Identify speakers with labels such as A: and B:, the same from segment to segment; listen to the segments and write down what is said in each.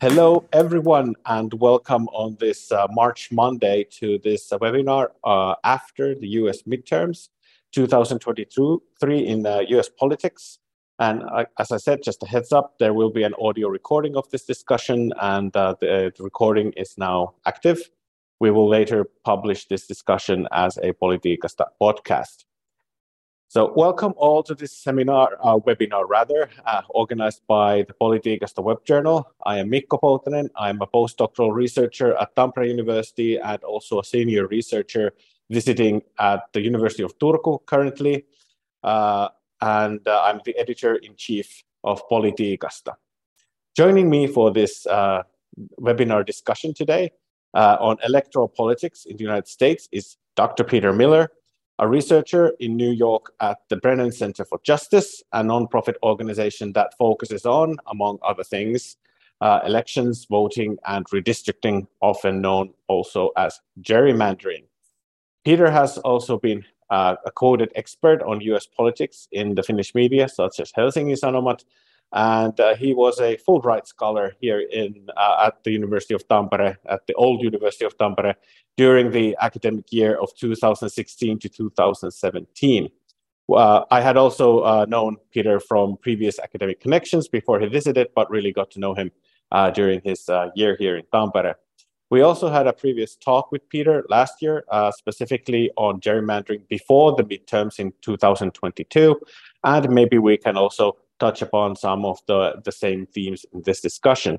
A: Hello, everyone, and welcome on this uh, March Monday to this uh, webinar uh, after the US midterms 2022 three in US uh, politics. And uh, as I said, just a heads up, there will be an audio recording of this discussion, and uh, the, the, recording is now active. We will later publish this discussion as a Politiikasta podcast. So welcome all to this seminar, uh, webinar rather, uh, organized by the Politiikasta web journal. I am Mikko Poutanen. I'm a postdoctoral researcher at Tampere University and also a senior researcher visiting at the University of Turku currently. Uh, and uh, I'm the editor-in-chief of Politiikasta. Joining me for this uh, webinar discussion today uh, on electoral politics in the United States is Dr. Peter Miller, a researcher in New York at the Brennan Center for Justice, a nonprofit organization that focuses on, among other things, uh, elections, voting, and redistricting, often known also as gerrymandering. Peter has also been uh, a quoted expert on US politics in the Finnish media, such as Helsingin Sanomat, and uh, he was a Fulbright scholar here in uh, at the University of Tampere, at the old University of Tampere, during the academic year of 2016 to 2017. Uh, I had also uh, known Peter from previous academic connections before he visited, but really got to know him uh, during his uh, year here in Tampere. We also had a previous talk with Peter last year, specifically on gerrymandering before the midterms in 2022, and maybe we can also touch upon some of the, the same themes in this discussion.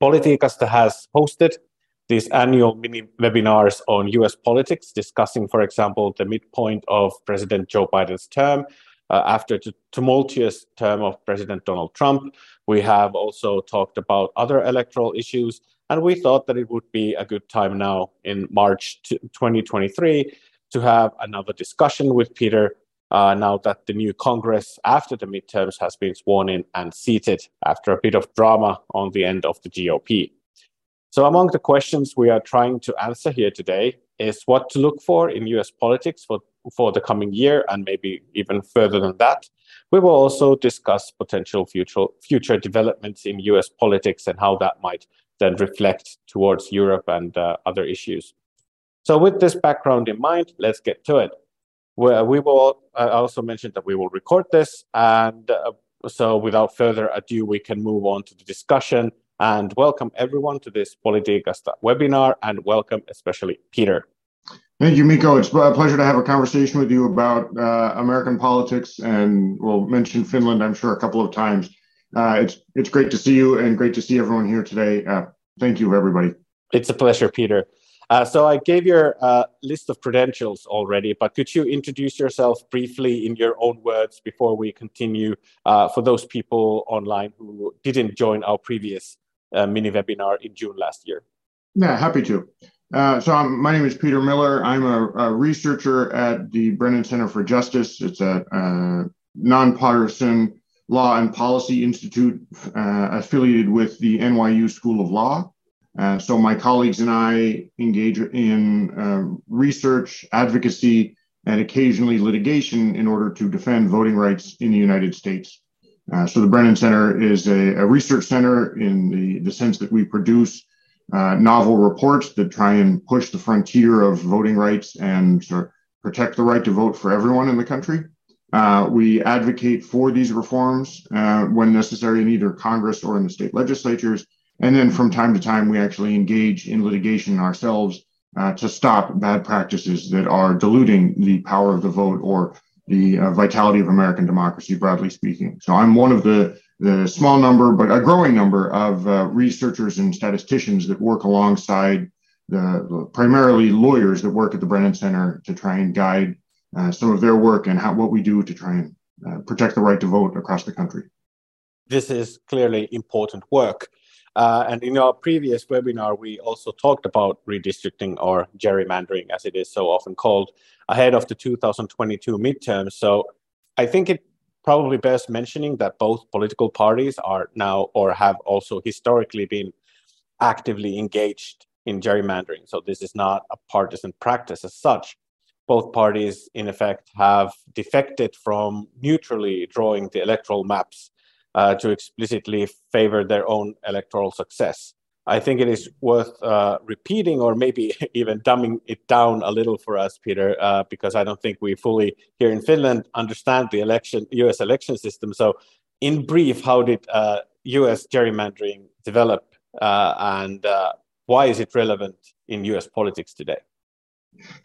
A: Politiikasta has hosted these annual mini webinars on US politics, discussing, for example, the midpoint of President Joe Biden's term uh, after the tumultuous term of President Donald Trump. We have also talked about other electoral issues, and we thought that it would be a good time now in March 2023 to have another discussion with Peter uh, now that the new Congress after the midterms has been sworn in and seated after a bit of drama on the end of the GOP. So, among the questions we are trying to answer here today is what to look for in US politics for, for the coming year and maybe even further than that. We will also discuss potential future, future developments in US politics and how that might then reflect towards Europe and uh, other issues. So, with this background in mind, let's get to it we will uh, also mention that we will record this. And uh, so without further ado, we can move on to the discussion and welcome everyone to this Politiikasta webinar and welcome especially Peter.
B: Thank you, Mikko. It's a pleasure to have a conversation with you about uh, American politics, and we'll mention Finland, I'm sure, a couple of times. Uh, it's it's great to see you, and great to see everyone here today. Uh, thank you, everybody.
A: It's a pleasure, Peter. Uh, so I gave your uh, list of credentials already, but could you introduce yourself briefly in your own words before we continue uh, for those people online who didn't join our previous uh, mini webinar in June last year?
B: Yeah, happy to. Uh, so I'm, my name is Peter Miller. I'm a, a, researcher at the Brennan Center for Justice. It's a, a nonpartisan law and policy institute uh, affiliated with the NYU School of Law. Uh, so my colleagues and I engage in uh, research, advocacy, and occasionally litigation in order to defend voting rights in the United States. Uh, so the Brennan Center is a, a, research center in the, the sense that we produce uh, novel reports that try and push the frontier of voting rights and sort of protect the right to vote for everyone in the country. Uh, we advocate for these reforms uh, when necessary in either Congress or in the state legislatures. And then from time to time, we actually engage in litigation ourselves uh, to stop bad practices that are diluting the power of the vote or the uh, vitality of American democracy, broadly speaking. So I'm one of the, the small number, but a growing number of uh, researchers and statisticians that work alongside the, primarily lawyers that work at the Brennan Center to try and guide uh, some of their work and how, what we do to try and uh, protect the right to vote across the country.
A: This is clearly important work. Uh, and in our previous webinar, we also talked about redistricting or gerrymandering, as it is so often called, ahead of the 2022 midterms. So I think it probably bears mentioning that both political parties are now or have also historically been actively engaged in gerrymandering. So this is not a partisan practice as such. Both parties, in effect, have defected from neutrally drawing the electoral maps uh, to explicitly favor their own electoral success. I think it is worth uh, repeating or maybe even dumbing it down a little for us, Peter, uh, because I don't think we fully here in Finland understand the election U.S. election system. So, in brief, how did U.S. Uh, gerrymandering develop, uh, and uh, why is it relevant in U.S. politics today?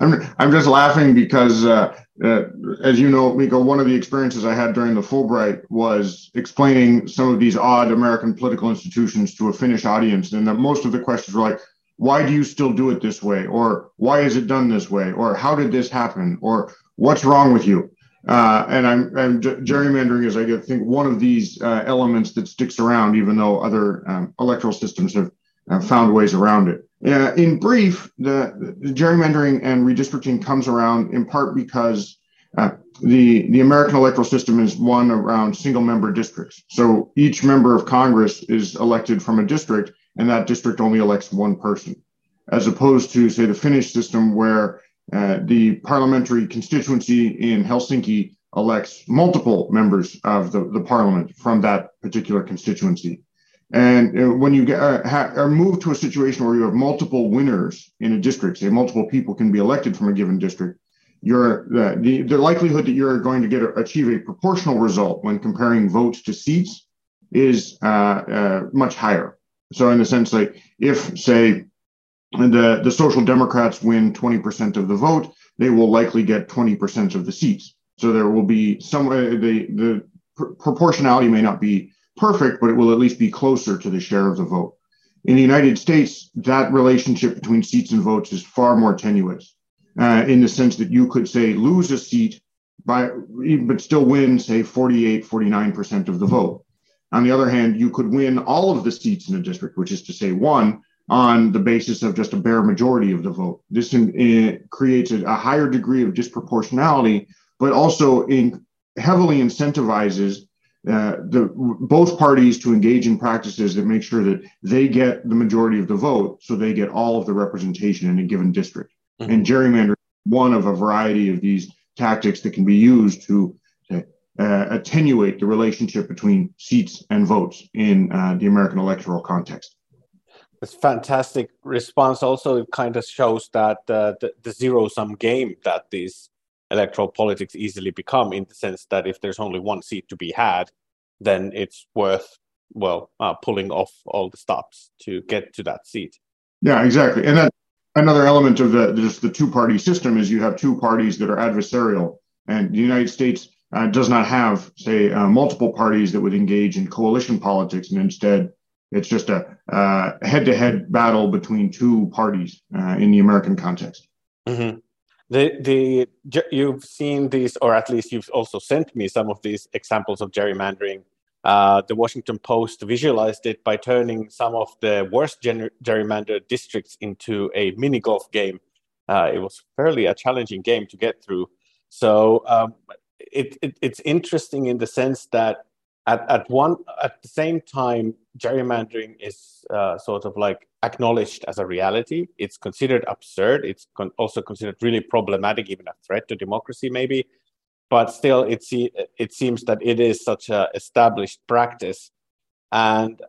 B: I'm, I'm just laughing because, uh, uh, as you know, Mikko, one of the experiences I had during the Fulbright was explaining some of these odd American political institutions to a Finnish audience. And that most of the questions were like, why do you still do it this way? Or why is it done this way? Or how did this happen? Or what's wrong with you? Uh, and I'm, I'm, gerrymandering is, I think, one of these uh, elements that sticks around, even though other um, electoral systems have, have found ways around it. Uh, in brief, the, the, gerrymandering and redistricting comes around in part because uh, the, the American electoral system is one around single member districts. So each member of Congress is elected from a district, and that district only elects one person, as opposed to, say, the Finnish system where uh, the parliamentary constituency in Helsinki elects multiple members of the, the parliament from that particular constituency. And uh, when you get, uh, ha- are moved to a situation where you have multiple winners in a district, say multiple people can be elected from a given district, you're, uh, the, the likelihood that you're going to get a, achieve a proportional result when comparing votes to seats is uh, uh, much higher. So, in the sense, like if, say, the, the Social Democrats win 20% of the vote, they will likely get 20% of the seats. So there will be some uh, the the pr- proportionality may not be perfect, but it will at least be closer to the share of the vote. In the United States, that relationship between seats and votes is far more tenuous uh, in the sense that you could say lose a seat by, but still win, say, 48, 49% of the vote. On the other hand, you could win all of the seats in a district, which is to say one, on the basis of just a bare majority of the vote. This in, creates a, a, higher degree of disproportionality, but also in, heavily incentivizes uh, the both parties to engage in practices that make sure that they get the majority of the vote, so they get all of the representation in a given district. Mm-hmm. And gerrymandering one of a variety of these tactics that can be used to uh, attenuate the relationship between seats and votes in uh, the American electoral context.
A: It's fantastic response. Also, it kind of shows that uh, the, the zero sum game that these electoral politics easily become in the sense that if there's only one seat to be had, then it's worth well uh, pulling off all the stops to get to that seat.
B: Yeah, exactly. And that another element of the just the two party system is you have two parties that are adversarial, and the United States uh, does not have say uh, multiple parties that would engage in coalition politics, and instead it's just a head to head battle between two parties uh, in the American context.
A: Mm-hmm the the you've seen these, or at least you've also sent me some of these examples of gerrymandering. Uh, the Washington Post visualized it by turning some of the worst ger- gerrymandered districts into a mini golf game. Uh, it was fairly a challenging game to get through. So um, it, it, it's interesting in the sense that at, at one at the same time gerrymandering is uh, sort of like acknowledged as a reality. It's considered absurd. It's con- also considered really problematic even a threat to democracy maybe. But still it, see, it seems that it is such a established practice. And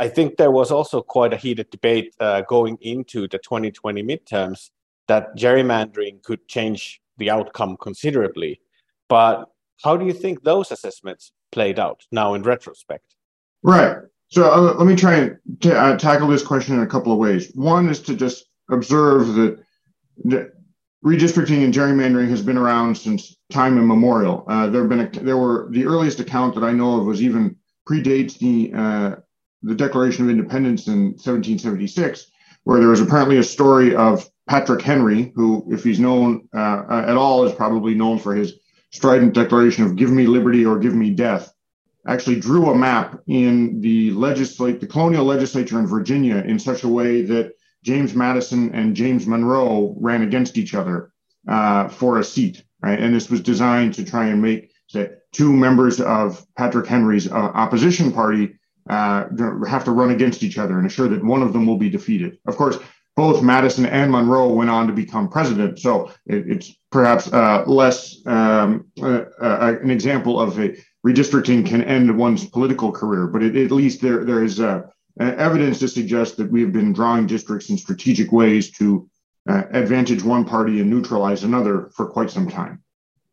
A: i think there was also quite a heated debate uh, going into the 2020 midterms that gerrymandering could change the outcome considerably. But how do you think those assessments played out now in retrospect?
B: Right. So uh, let me try and t- uh, tackle this question in a couple of ways. One is to just observe that, redistricting and gerrymandering has been around since time immemorial. Uh, there have been a, there were the earliest account that I know of was even predates the uh, the Declaration of Independence in 1776, where there was apparently a story of Patrick Henry, who, if he's known uh, at all, is probably known for his strident declaration of give me liberty or give me death, actually drew a map in the legislate the colonial legislature in Virginia in such a way that James Madison and James Monroe ran against each other uh, for a seat, right? And this was designed to try and make say, two members of Patrick Henry's uh, opposition party uh, have to run against each other and assure that one of them will be defeated. Of course, both Madison and Monroe went on to become president. So it, it's perhaps uh, less um, uh, uh, an example of a redistricting can end one's political career, but it, at least there there is uh, evidence to suggest that we have been drawing districts in strategic ways to uh, advantage one party and neutralize another for quite some time.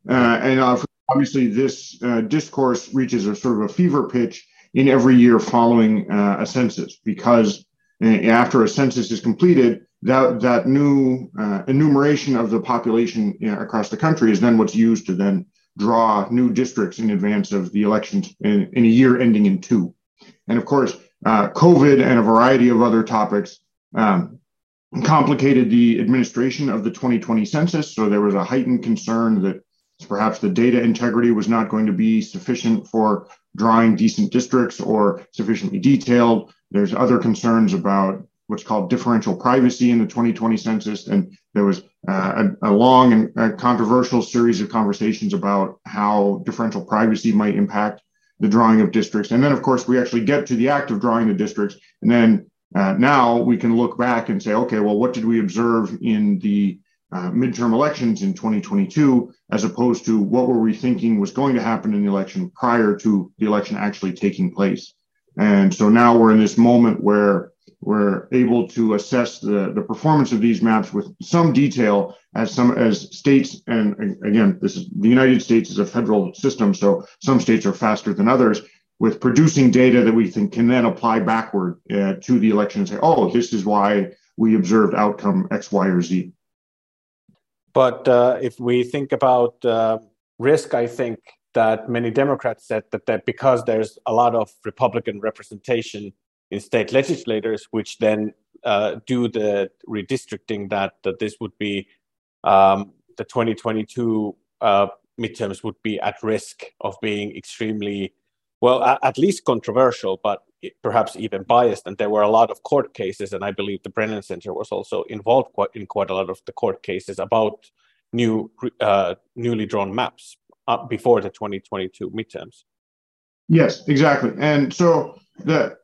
B: Uh, and uh, obviously, this uh, discourse reaches a sort of a fever pitch in every year following uh, a census, because after a census is completed, that that new enumeration of the population across the country is then what's used to then draw new districts in advance of the elections in, in a year ending in two. And of course, uh, COVID and a variety of other topics um, complicated the administration of the 2020 census. So there was a heightened concern that perhaps the data integrity was not going to be sufficient for drawing decent districts or sufficiently detailed. There's other concerns about what's called differential privacy in the 2020 census. And there was uh, a, a, long and a controversial series of conversations about how differential privacy might impact the drawing of districts. And then, of course, we actually get to the act of drawing the districts. And then uh, now we can look back and say, okay, well, what did we observe in the uh, midterm elections in 2022, as opposed to what were we thinking was going to happen in the election prior to the election actually taking place? And so now we're in this moment where we're able to assess the, the performance of these maps with some detail as some as states and again this is the united states is a federal system so some states are faster than others. With producing data that we think can then apply backward uh, to the election and say oh this is why we observed outcome x y or z.
A: But uh, if we think about uh, risk i think that many democrats said that, that because there's a lot of republican representation in state legislators, which then uh, do the redistricting, that, that this would be um, the 2022 uh, midterms would be at risk of being extremely, well, a- at least controversial, but perhaps even biased. And there were a lot of court cases, and I believe the Brennan Center was also involved quite, in quite a lot of the court cases about new, uh, newly drawn maps uh, before the 2022 midterms.
B: Yes, exactly. And so the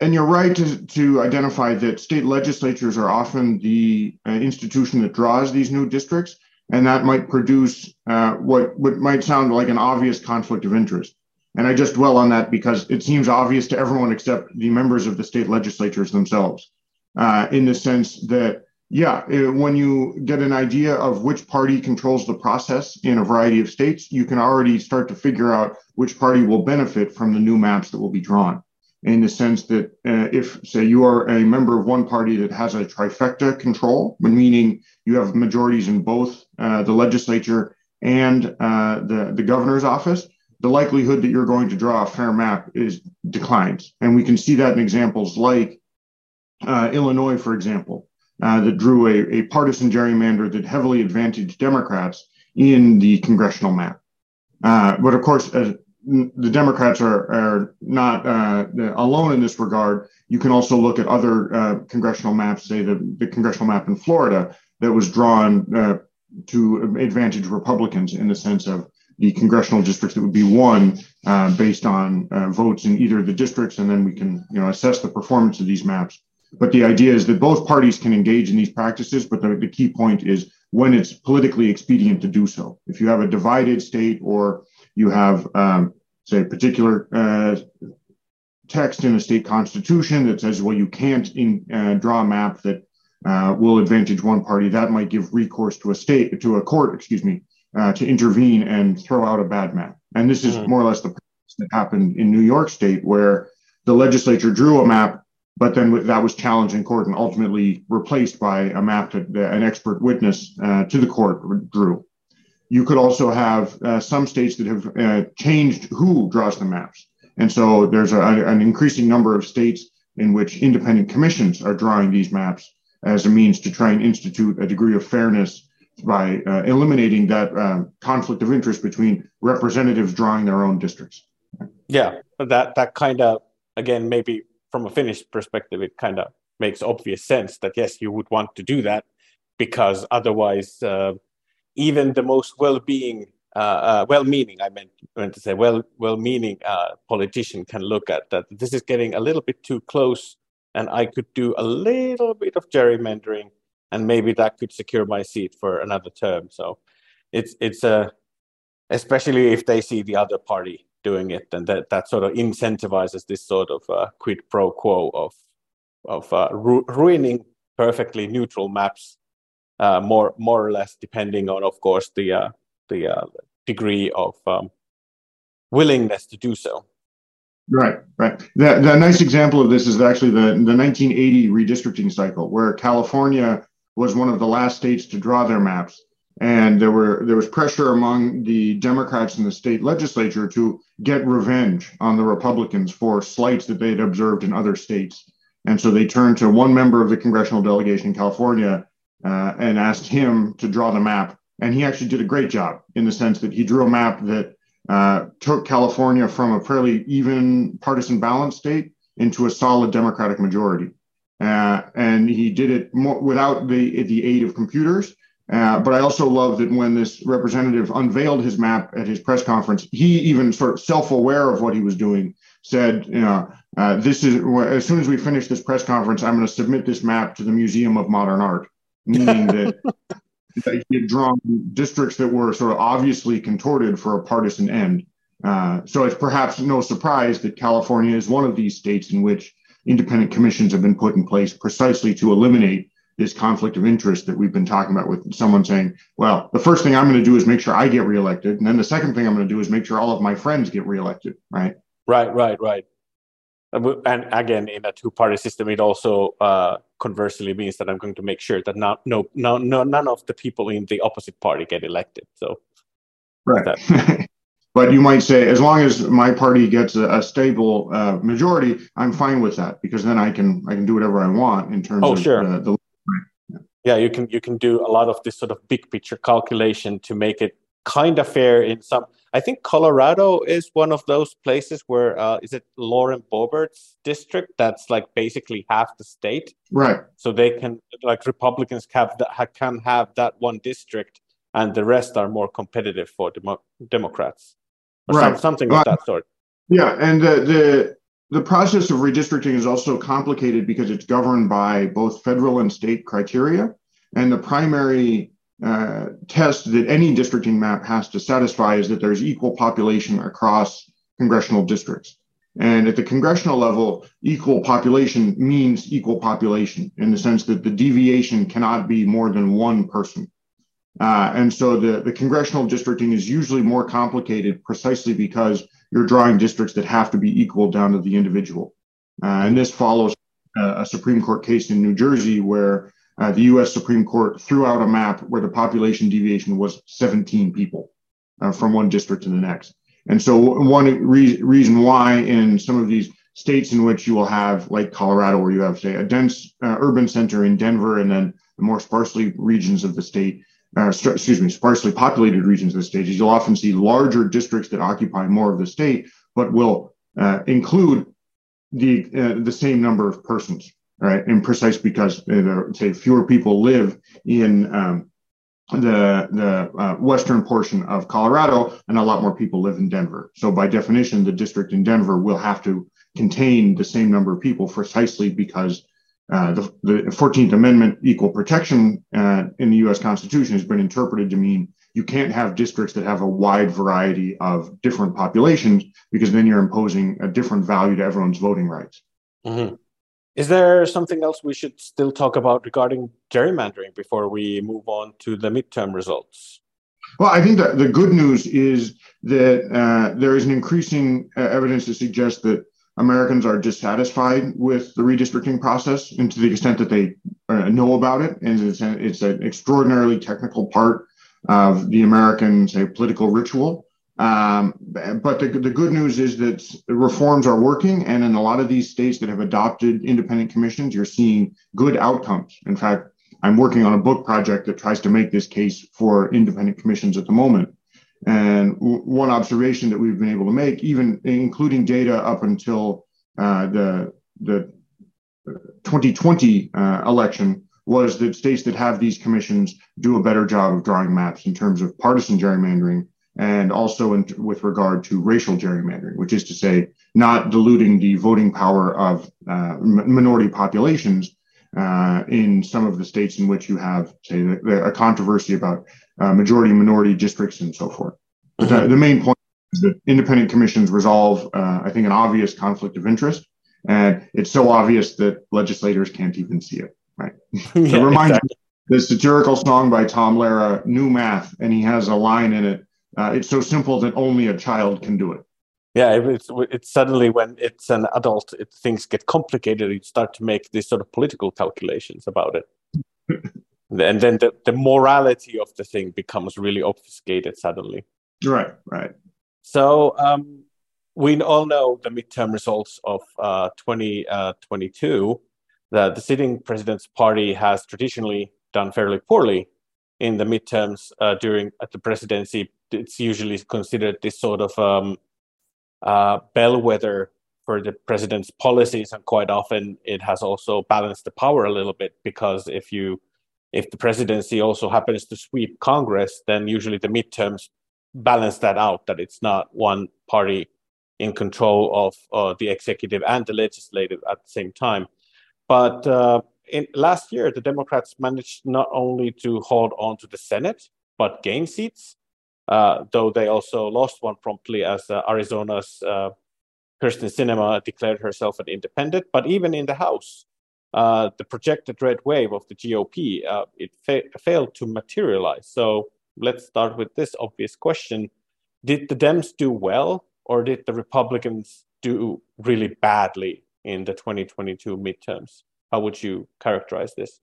B: and you're right to, to identify that state legislatures are often the uh, institution that draws these new districts, and that might produce uh, what, what might sound like an obvious conflict of interest. And I just dwell on that because it seems obvious to everyone except the members of the state legislatures themselves, uh, in the sense that, yeah, uh, when you get an idea of which party controls the process in a variety of states, you can already start to figure out which party will benefit from the new maps that will be drawn in the sense that uh, if, say, you are a member of one party that has a trifecta control, meaning you have majorities in both uh, the legislature and uh, the, the governor's office, the likelihood that you're going to draw a fair map is declines. And we can see that in examples like uh, Illinois, for example, uh, that drew a, a partisan gerrymander that heavily advantaged Democrats in the congressional map. Uh, but of course, the Democrats are, are not uh, alone in this regard. You can also look at other uh, congressional maps, say the, the congressional map in Florida that was drawn uh, to advantage Republicans in the sense of the congressional districts that would be won uh, based on uh, votes in either of the districts, and then we can you know assess the performance of these maps. But the idea is that both parties can engage in these practices, but the, the key point is when it's politically expedient to do so. If you have a divided state or you have, um, say, particular uh, text in a state constitution that says, well, you can't in, uh, draw a map that uh, will advantage one party. That might give recourse to a state, to a court, excuse me, uh, to intervene and throw out a bad map. And this is mm-hmm. more or less the that happened in New York State, where the legislature drew a map, but then that was challenged in court and ultimately replaced by a map that an expert witness uh, to the court drew. You could also have uh, some states that have uh, changed who draws the maps. And so there's a, an increasing number of states in which independent commissions are drawing these maps as a means to try and institute a degree of fairness by uh, eliminating that uh, conflict of interest between representatives drawing their own districts.
A: Yeah, that that kind of again maybe from a Finnish perspective, it kind of makes obvious sense that yes, you would want to do that because otherwise uh, even the most well-being, uh, uh, well-meaning, I meant, meant to say, well, well-meaning uh, politician can look at that. This is getting a little bit too close, and I could do a little bit of gerrymandering, and maybe that could secure my seat for another term. So, it's it's a, especially if they see the other party doing it, and that that sort of incentivizes this sort of uh, quid pro quo of of uh, ru- ruining perfectly neutral maps, uh, more more or less, depending on, of course, the uh, the uh, degree of um, willingness to do so.
B: Right, right. The, the nice example of this is actually the, the 1980 redistricting cycle, where California was one of the last states to draw their maps. And there were there was pressure among the Democrats in the state legislature to get revenge on the Republicans for slights that they had observed in other states. And so they turned to one member of the congressional delegation in California uh, and asked him to draw the map. And he actually did a great job in the sense that he drew a map that uh, took California from a fairly even partisan balance state into a solid Democratic majority. Uh, and he did it more, without the, the aid of computers. Uh, but I also love that when this representative unveiled his map at his press conference, he even sort of self-aware of what he was doing, said, you know, uh, this is as soon as we finish this press conference, I'm going to submit this map to the Museum of Modern Art, meaning that that he had drawn districts that were sort of obviously contorted for a partisan end. Uh, so it's perhaps no surprise that California is one of these states in which independent commissions have been put in place precisely to eliminate this conflict of interest that we've been talking about with someone saying, well, the first thing I'm going to do is make sure I get reelected. And then the second thing I'm going to do is make sure all of my friends get reelected, right?
A: Right, right, right. And again, in a two-party system, it also uh, conversely means that I'm going to make sure that not, no, no, no, none of the people in the opposite party get elected. So,
B: right. but you might say, as long as my party gets a, a stable uh, majority, I'm fine with that because then I can I can do whatever I want in terms
A: oh,
B: of
A: sure.
B: uh, the.
A: Yeah, you can you can do a lot of this sort of big picture calculation to make it kind of fair in some I think Colorado is one of those places where uh, is it Lauren Boebert's district that's like basically half the state,
B: right?
A: So they can like Republicans have that can have that one district, and the rest are more competitive for Demo- Democrats, or right? Some, something of that sort.
B: Yeah, and the, the the process of redistricting is also complicated because it's governed by both federal and state criteria, and the primary uh, test that any districting map has to satisfy is that there's equal population across congressional districts. And at the congressional level, equal population means equal population in the sense that the deviation cannot be more than one person. Uh, and so the, the congressional districting is usually more complicated precisely because you're drawing districts that have to be equal down to the individual. Uh, and this follows a, a Supreme Court case in New Jersey where uh, the US Supreme Court threw out a map where the population deviation was 17 people uh, from one district to the next. And so, one re- reason why in some of these states in which you will have, like Colorado, where you have, say, a dense uh, urban center in Denver, and then the more sparsely regions of the state, uh, st- excuse me, sparsely populated regions of the state, is you'll often see larger districts that occupy more of the state, but will uh, include the uh, the same number of persons right? And precise because uh, say fewer people live in um, the the uh, western portion of Colorado, and a lot more people live in Denver. So by definition, the district in Denver will have to contain the same number of people precisely because uh, the, the 14th Amendment equal protection uh, in the U.S. Constitution has been interpreted to mean you can't have districts that have a wide variety of different populations because then you're imposing a different value to everyone's voting rights.
A: Mm-hmm. Is there something else we should still talk about regarding gerrymandering before we move on to the midterm results?
B: Well, I think that the good news is that uh, there is an increasing uh, evidence to suggest that Americans are dissatisfied with the redistricting process, and to the extent that they uh, know about it, and it's, a, it's an extraordinarily technical part of the American, say, political ritual. Um, but the, the good news is that reforms are working. And in a lot of these states that have adopted independent commissions, you're seeing good outcomes. In fact, I'm working on a book project that tries to make this case for independent commissions at the moment. And w- one observation that we've been able to make, even including data up until uh, the, the 2020 uh, election, was that states that have these commissions do a better job of drawing maps in terms of partisan gerrymandering and also in, with regard to racial gerrymandering, which is to say, not diluting the voting power of uh, minority populations uh, in some of the states in which you have, say, a controversy about uh, majority minority districts and so forth. Mm-hmm. The, the, main point the independent commissions resolve, uh, I think, an obvious conflict of interest. And it's so obvious that legislators can't even see it, right? yeah, so remind exactly. the satirical song by Tom Lehrer, New Math, and he has a line in it. Uh, it's so simple that only a child can do it.
A: Yeah, it's, it's suddenly when it's an adult, it, things get complicated. You start to make these sort of political calculations about it. and then the, the morality of the thing becomes really obfuscated suddenly.
B: Right, right.
A: So um, we all know the midterm results of uh, 2022 uh, that the sitting president's party has traditionally done fairly poorly in the midterms uh, during at the presidency. It's usually considered this sort of um, uh, bellwether for the president's policies, and quite often it has also balanced the power a little bit because if you if the presidency also happens to sweep Congress, then usually the midterms balance that out, that it's not one party in control of uh, the executive and the legislative at the same time. But uh, in last year, the Democrats managed not only to hold on to the Senate, but gain seats, uh, though they also lost one promptly as uh, Arizona's uh, Kyrsten Sinema declared herself an independent. But even in the House, uh, the projected red wave of the GOP, it fa- failed to materialize. So let's start with this obvious question Did the Dems do well, or did the Republicans do really badly in the 2022 midterms? How would you characterize this?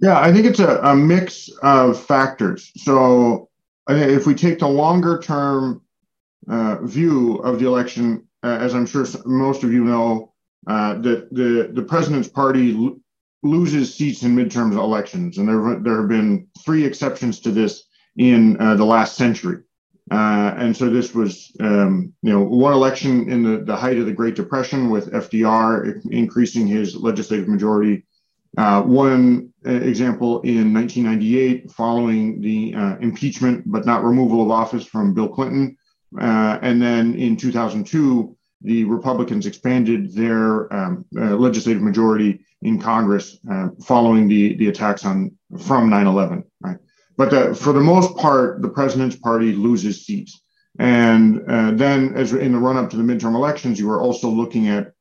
B: Yeah, I think it's a, a mix of factors. So, if we take the longer term uh, view of the election, uh, as I'm sure most of you know, uh, that the, the president's party lo- loses seats in midterm elections. And there, there have been three exceptions to this in uh, the last century. Uh, and so this was, um, you know, one election in the, the height of the Great Depression with FDR increasing his legislative majority. Uh, one uh, example in 1998, following the uh, impeachment but not removal of office from Bill Clinton. Uh, and then in 2002, the Republicans expanded their um, legislative majority in Congress following the, the attacks on from 9 11. Right. But the, for the most part, the president's party loses seats. And uh, then, as in the run up to the midterm elections, you were also looking at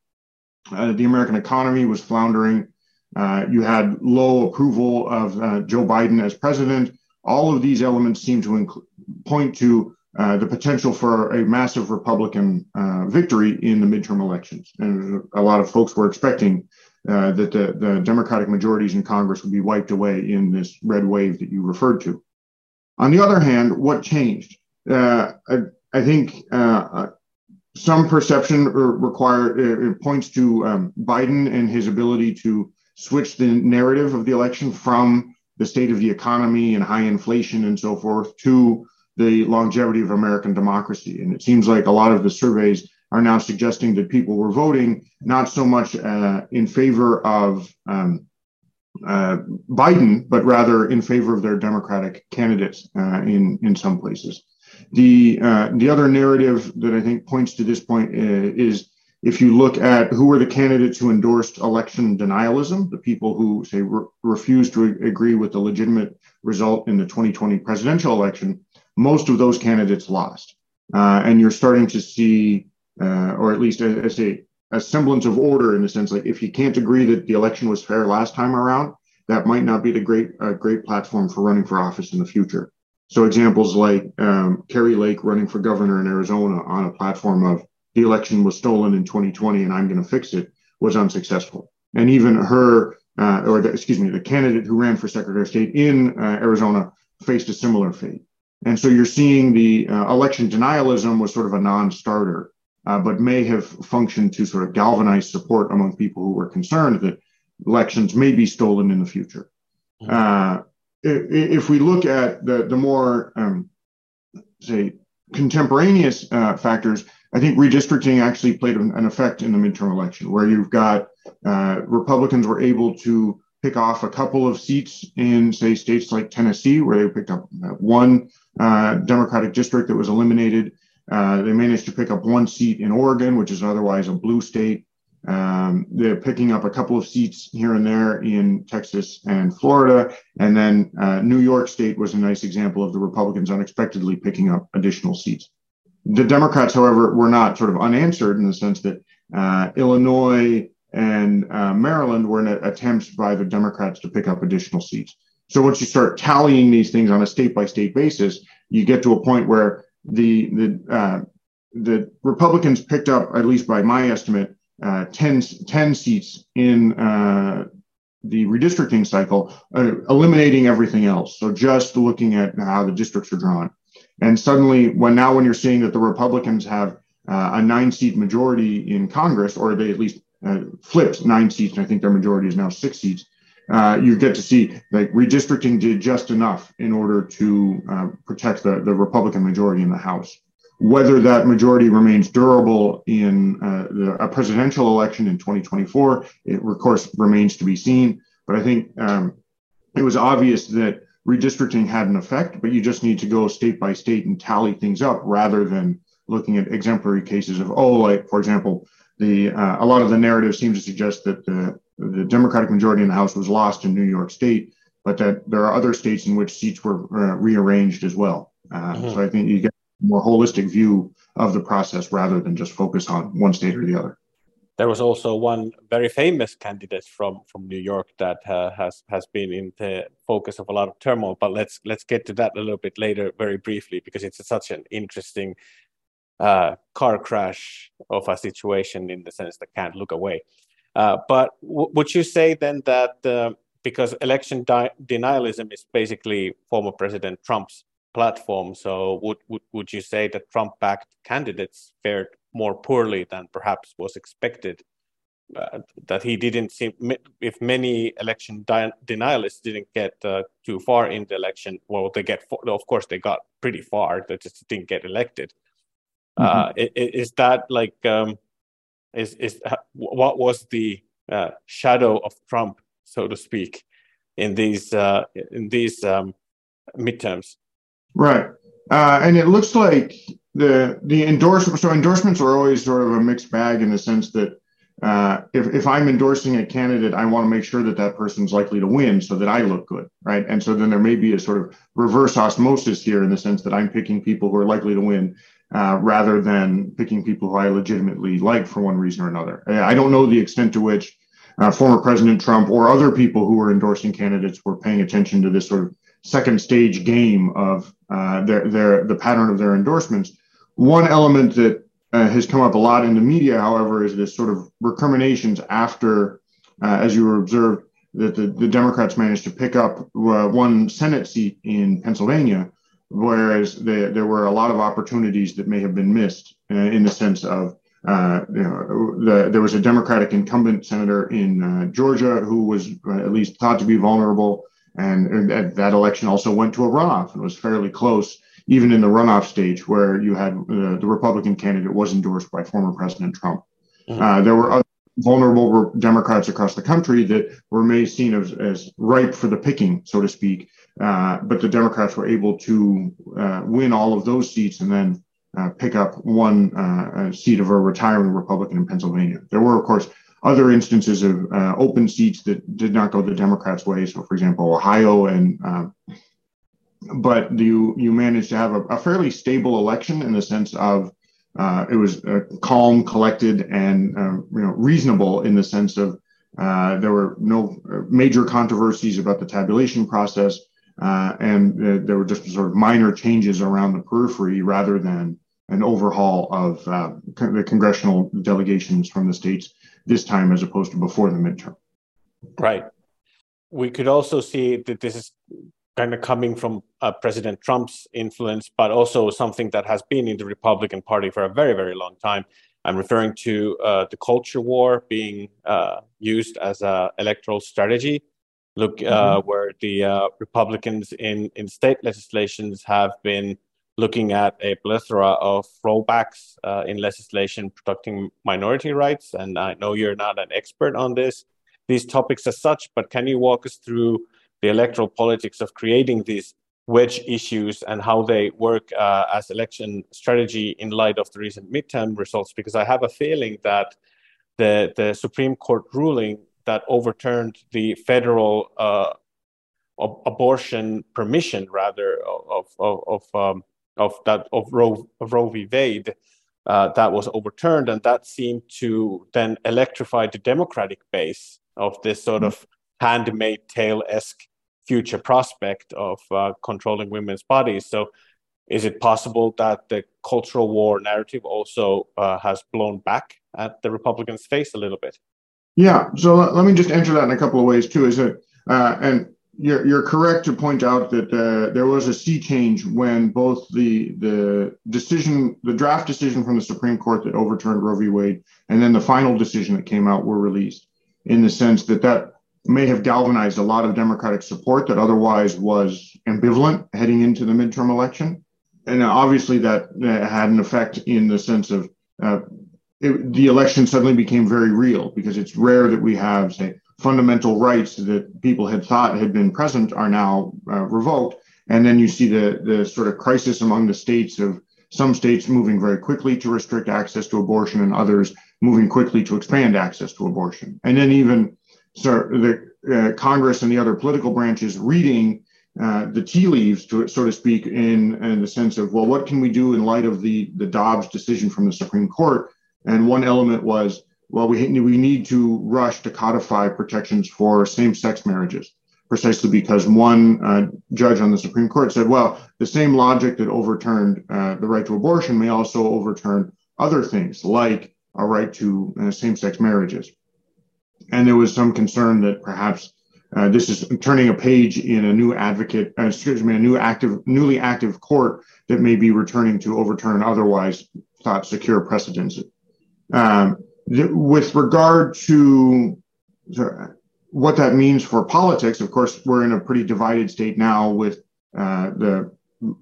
B: uh, the American economy was floundering. Uh, you had low approval of uh, Joe Biden as president. All of these elements seem to inc- point to uh, the potential for a massive Republican uh, victory in the midterm elections. And a lot of folks were expecting uh, that the, the Democratic majorities in Congress would be wiped away in this red wave that you referred to. On the other hand, what changed? Uh, I, I, think uh, uh some perception require points to um, Biden and his ability to switch the narrative of the election from the state of the economy and high inflation and so forth to the longevity of American democracy. And it seems like a lot of the surveys are now suggesting that people were voting not so much uh, in favor of um, uh, Biden, but rather in favor of their Democratic candidates uh, in in some places. The uh, the other narrative that I think points to this point uh, is if you look at who were the candidates who endorsed election denialism, the people who say re- refused to agree with the legitimate result in the 2020 presidential election, most of those candidates lost. Uh, and you're starting to see uh, or at least as a, a semblance of order in the sense like if you can't agree that the election was fair last time around, that might not be the great uh, great platform for running for office in the future. So examples like um, Kari Lake running for governor in Arizona on a platform of the election was stolen in 2020 and I'm going to fix it was unsuccessful. And even her, uh, or the, excuse me, the candidate who ran for Secretary of State in uh, Arizona faced a similar fate. And so you're seeing the uh, election denialism was sort of a non-starter uh, but may have functioned to sort of galvanize support among people who were concerned that elections may be stolen in the future. Mm-hmm. Uh, if we look at the, the more, um, say, contemporaneous uh, factors, I think redistricting actually played an effect in the midterm election, where you've got uh, Republicans were able to pick off a couple of seats in, say, states like Tennessee, where they picked up one uh, Democratic district that was eliminated. Uh, they managed to pick up one seat in Oregon, which is otherwise a blue state. Um, they're picking up a couple of seats here and there in Texas and Florida. And then uh, New York State was a nice example of the Republicans unexpectedly picking up additional seats. The Democrats, however, were not sort of unanswered in the sense that uh, Illinois and uh, Maryland were in attempts by the Democrats to pick up additional seats. So once you start tallying these things on a state by state basis, you get to a point where the the uh, the Republicans picked up, at least by my estimate, uh, 10, 10 seats in uh, the redistricting cycle, uh, eliminating everything else. So just looking at how the districts are drawn. And suddenly, when now when you're seeing that the Republicans have uh, a nine seat majority in Congress, or they at least uh, flipped nine seats, and I think their majority is now six seats, uh, you get to see like redistricting did just enough in order to uh, protect the, the Republican majority in the House. Whether that majority remains durable in uh, the, a presidential election in 2024, it of course remains to be seen. But I think um, it was obvious that redistricting had an effect, but you just need to go state by state and tally things up rather than looking at exemplary cases of, oh, like, for example, the uh, a lot of the narrative seems to suggest that the, the Democratic majority in the House was lost in New York State, but that there are other states in which seats were uh, rearranged as well. Uh, mm-hmm. So I think you get a more holistic view of the process rather than just focus on one state or the other.
A: There was also one very famous candidate from, from New York that uh, has has been in the focus of a lot of turmoil. But let's let's get to that a little bit later, very briefly, because it's such an interesting uh, car crash of a situation in the sense that can't look away. Uh, but w- would you say then that uh, because election di- denialism is basically former President Trump's platform, so would, would, would you say that Trump backed candidates fared more poorly than perhaps was expected? Uh, that he didn't seem, if many election di- denialists didn't get uh, too far in the election, well, they get, of course, they got pretty far, they just didn't get elected. Uh, mm-hmm. is that like um, is is what was the uh, shadow of Trump, so to speak, in these uh, in these um, midterms?
B: Right, uh, and it looks like the the endorsement. So endorsements are always sort of a mixed bag in the sense that uh, if, if I'm endorsing a candidate, I want to make sure that that person's likely to win so that I look good, right? And so then there may be a sort of reverse osmosis here in the sense that I'm picking people who are likely to win uh, rather than picking people who I legitimately like for one reason or another. I don't know the extent to which uh, former President Trump or other people who were endorsing candidates were paying attention to this sort of second stage game of uh, their, their the pattern of their endorsements. One element that uh, has come up a lot in the media, however, is this sort of recriminations after, uh, as you were observed, that the, the Democrats managed to pick up one Senate seat in Pennsylvania, whereas the, there were a lot of opportunities that may have been missed uh, in the sense of uh, you know, the, there was a Democratic incumbent senator in uh, Georgia who was at least thought to be vulnerable, and, and that election also went to a runoff and was fairly close even in the runoff stage where you had uh, the Republican candidate was endorsed by former President Trump. Mm-hmm. Uh, there were other vulnerable Democrats across the country that were may seen as, as ripe for the picking, so to speak. Uh, but the Democrats were able to uh, win all of those seats and then uh, pick up one uh, seat of a retiring Republican in Pennsylvania. There were, of course, other instances of open seats that did not go the Democrats' way. So, for example, Ohio and but you you managed to have a, a, fairly stable election in the sense of uh, it was uh, calm, collected, and uh, you know reasonable in the sense of uh, there were no uh, major controversies about the tabulation process, uh, and there were just sort of minor changes around the periphery rather than an overhaul of the congressional delegations from the states this time as opposed to before the midterm.
A: Right. We could also see that this is kind of coming from uh, President Trump's influence, but also something that has been in the Republican Party for a very, very long time. I'm referring to uh, the culture war being uh, used as an electoral strategy. Look, uh, mm-hmm. where the uh, Republicans in, in state legislations have been looking at a plethora of rollbacks uh, in legislation protecting minority rights. And I know you're not an expert on this, these topics as such, but can you walk us through the electoral politics of creating these wedge issues and how they work uh, as election strategy in light of the recent midterm results because i have a feeling that the, the supreme court ruling that overturned the federal uh, abortion permission rather of, of, of um, of that of Roe of Roe v. Wade uh, that was overturned, and that seemed to then electrify the Democratic base of this sort of Handmaid tale esque future prospect of uh, controlling women's bodies. So, is it possible that the cultural war narrative also uh, has blown back at the Republicans' face a little bit?
B: Yeah. So let me just answer that in a couple of ways too. Is that uh, and you're, you're correct to point out that uh, there was a sea change when both the the decision, the draft decision from the Supreme Court that overturned Roe v. Wade, and then the final decision that came out were released. In the sense that that may have galvanized a lot of Democratic support that otherwise was ambivalent heading into the midterm election, and obviously that had an effect in the sense of uh, it, the election suddenly became very real because it's rare that we have say fundamental rights that people had thought had been present are now uh, revoked. And then you see the, the sort of crisis among the states of some states moving very quickly to restrict access to abortion and others moving quickly to expand access to abortion. And then even so the uh, Congress and the other political branches reading uh, the tea leaves, to so to speak, in, in the sense of, well, what can we do in light of the, the Dobbs decision from the Supreme Court? And one element was well, we, we need to rush to codify protections for same sex marriages, precisely because one uh, judge on the Supreme Court said, well, the same logic that overturned uh, the right to abortion may also overturn other things like a right to uh, same sex marriages. And there was some concern that perhaps uh, this is turning a page in a new advocate, uh, excuse me, a new active, newly active court that may be returning to overturn otherwise thought secure precedents. Um, with regard to what that means for politics, of course, we're in a pretty divided state now with uh, the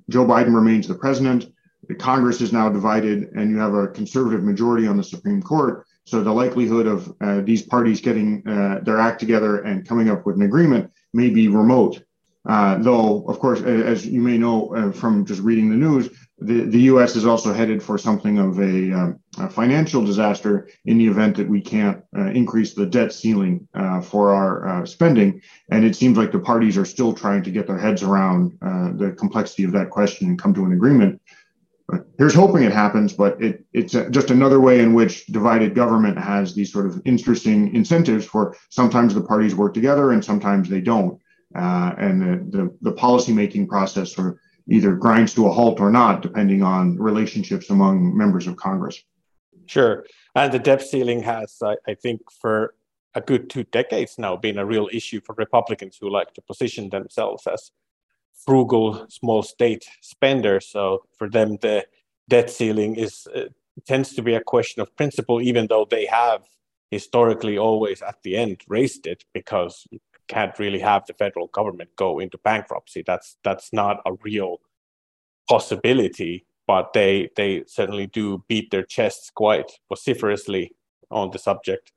B: Joe Biden remains the president. The Congress is now divided, and you have a conservative majority on the Supreme Court. So the likelihood of uh, these parties getting uh, their act together and coming up with an agreement may be remote. Uh, though, of course, as you may know uh, from just reading the news, the, the U.S. is also headed for something of a, um, a financial disaster in the event that we can't uh, increase the debt ceiling uh, for our uh, spending. And it seems like the parties are still trying to get their heads around uh, the complexity of that question and come to an agreement. But here's hoping it happens, but it, it's just another way in which divided government has these sort of interesting incentives for sometimes the parties work together and sometimes they don't. Uh, and the, the, the policymaking process sort of either grinds to a halt or not, depending on relationships among members of Congress.
A: Sure. And the debt ceiling has, I, I think, for a good two decades now been a real issue for Republicans who like to position themselves as frugal small state spenders. So for them, the debt ceiling is uh, tends to be a question of principle, even though they have historically always at the end raised it because can't really have the federal government go into bankruptcy. That's that's not a real possibility, but they they certainly do beat their chests quite vociferously on the subject.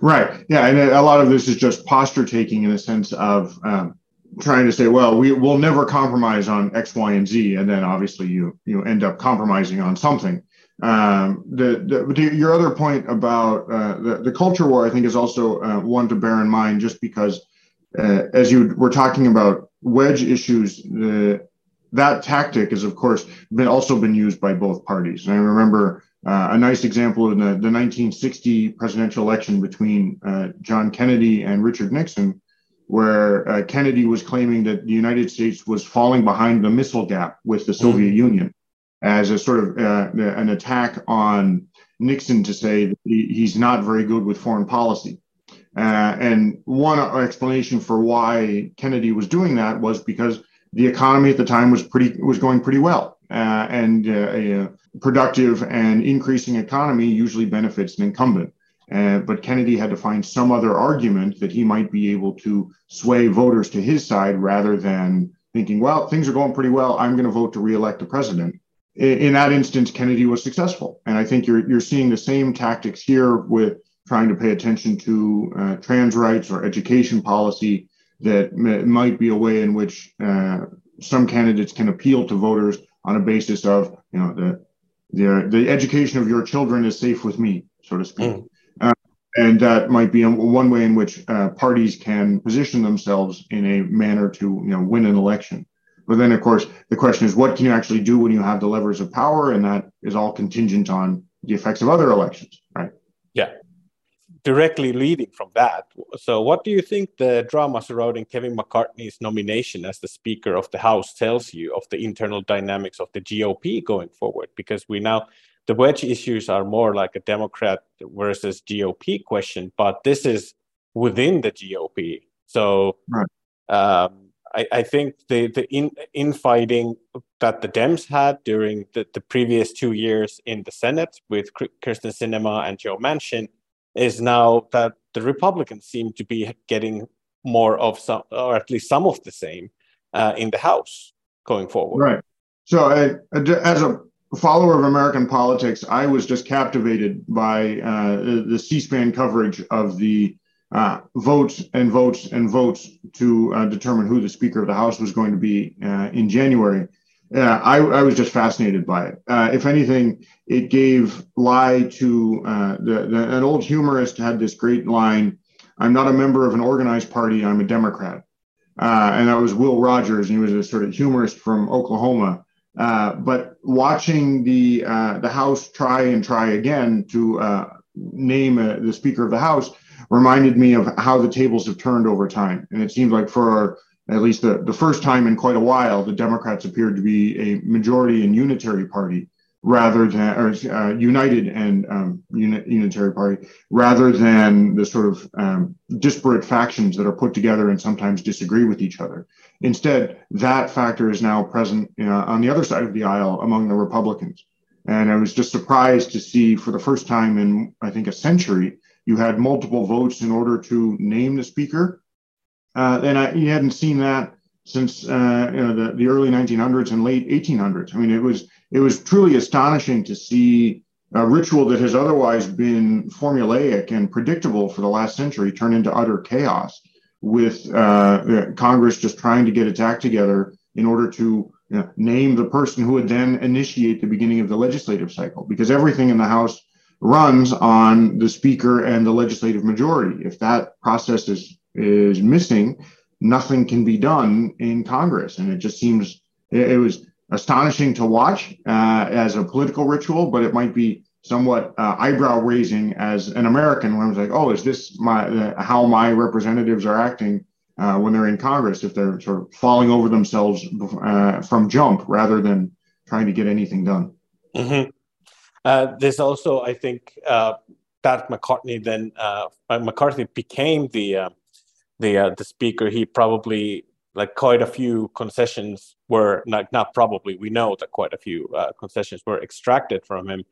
B: Right. Yeah, and a lot of this is just posture taking in the sense of um, trying to say, well, we will never compromise on X, Y, and Z, and then obviously you you end up compromising on something. Um, the, the, your other point about uh, the, the culture war, I think, is also uh, one to bear in mind, just because uh, as you were talking about wedge issues, the, that tactic has, of course, been also been used by both parties. And I remember uh, a nice example in the, the 1960 presidential election between uh, John Kennedy and Richard Nixon, where uh, Kennedy was claiming that the United States was falling behind the missile gap with the Soviet mm-hmm. Union as a sort of uh, an attack on Nixon to say that he, he's not very good with foreign policy. Uh, and one explanation for why Kennedy was doing that was because the economy at the time was pretty was going pretty well, uh, and uh, a productive and increasing economy usually benefits an incumbent. Uh, but Kennedy had to find some other argument that he might be able to sway voters to his side rather than thinking, well, things are going pretty well. I'm going to vote to reelect the president in that instance, Kennedy was successful. And I think you're, you're seeing the same tactics here with trying to pay attention to uh, trans rights or education policy that m- might be a way in which uh, some candidates can appeal to voters on a basis of, you know, the, the, the education of your children is safe with me, so to speak. Mm. Uh, and that might be one way in which uh, parties can position themselves in a manner to, you know, win an election. But then, of course, the question is, what can you actually do when you have the levers of power? And that is all contingent on the effects of other elections, right?
A: Yeah. Directly leading from that. So, what do you think the drama surrounding Kevin McCarthy's nomination as the Speaker of the House tells you of the internal dynamics of the GOP going forward? Because we now, the wedge issues are more like a Democrat versus GOP question, but this is within the GOP. So, right. um, I, I, think the the in, infighting that the Dems had during the, the previous two years in the Senate with Kyrsten Sinema and Joe Manchin is now that the Republicans seem to be getting more of some, or at least some of the same, uh, in the House going forward.
B: Right. So, uh, as a follower of American politics, I was just captivated by uh, the C-SPAN coverage of the uh, votes and votes and votes to uh, determine who the Speaker of the House was going to be uh, in January. I, I, was just fascinated by it. Uh, if anything, it gave lie to uh, the, the, an old humorist had this great line I'm not a member of an organized party, I'm a Democrat. Uh, and that was Will Rogers, and he was a sort of humorist from Oklahoma. but watching the, the House try and try again to name the Speaker of the House, reminded me of how the tables have turned over time. And it seems like for at least the, the first time in quite a while, the Democrats appeared to be a majority and unitary party rather than, or uh, united and um, uni- unitary party, rather than the sort of um, disparate factions that are put together and sometimes disagree with each other. Instead, that factor is now present on the other side of the aisle among the Republicans. And I was just surprised to see for the first time in, I think, a century, you had multiple votes in order to name the speaker. Uh, and I, you hadn't seen that since uh, you know, the, the early 1900s and late 1800s. I mean, it was it was truly astonishing to see a ritual that has otherwise been formulaic and predictable for the last century turn into utter chaos, with uh, Congress just trying to get its act together in order to you know, name the person who would then initiate the beginning of the legislative cycle, because everything in the House runs on the speaker and the legislative majority. If that process is is missing, nothing can be done in Congress, and it just seems it, it was astonishing to watch uh, as a political ritual, but it might be somewhat uh, eyebrow raising as an American when I was like, oh, is this my uh, how my representatives are acting uh, when they're in Congress if they're sort of falling over themselves uh, from jump rather than trying to get anything done.
A: Mm-hmm. Uh, there's also, I think, uh, that McCarthy then uh, McCarthy became the uh, the uh, the speaker. He probably like quite a few concessions were not not probably we know that quite a few uh, concessions were extracted from him,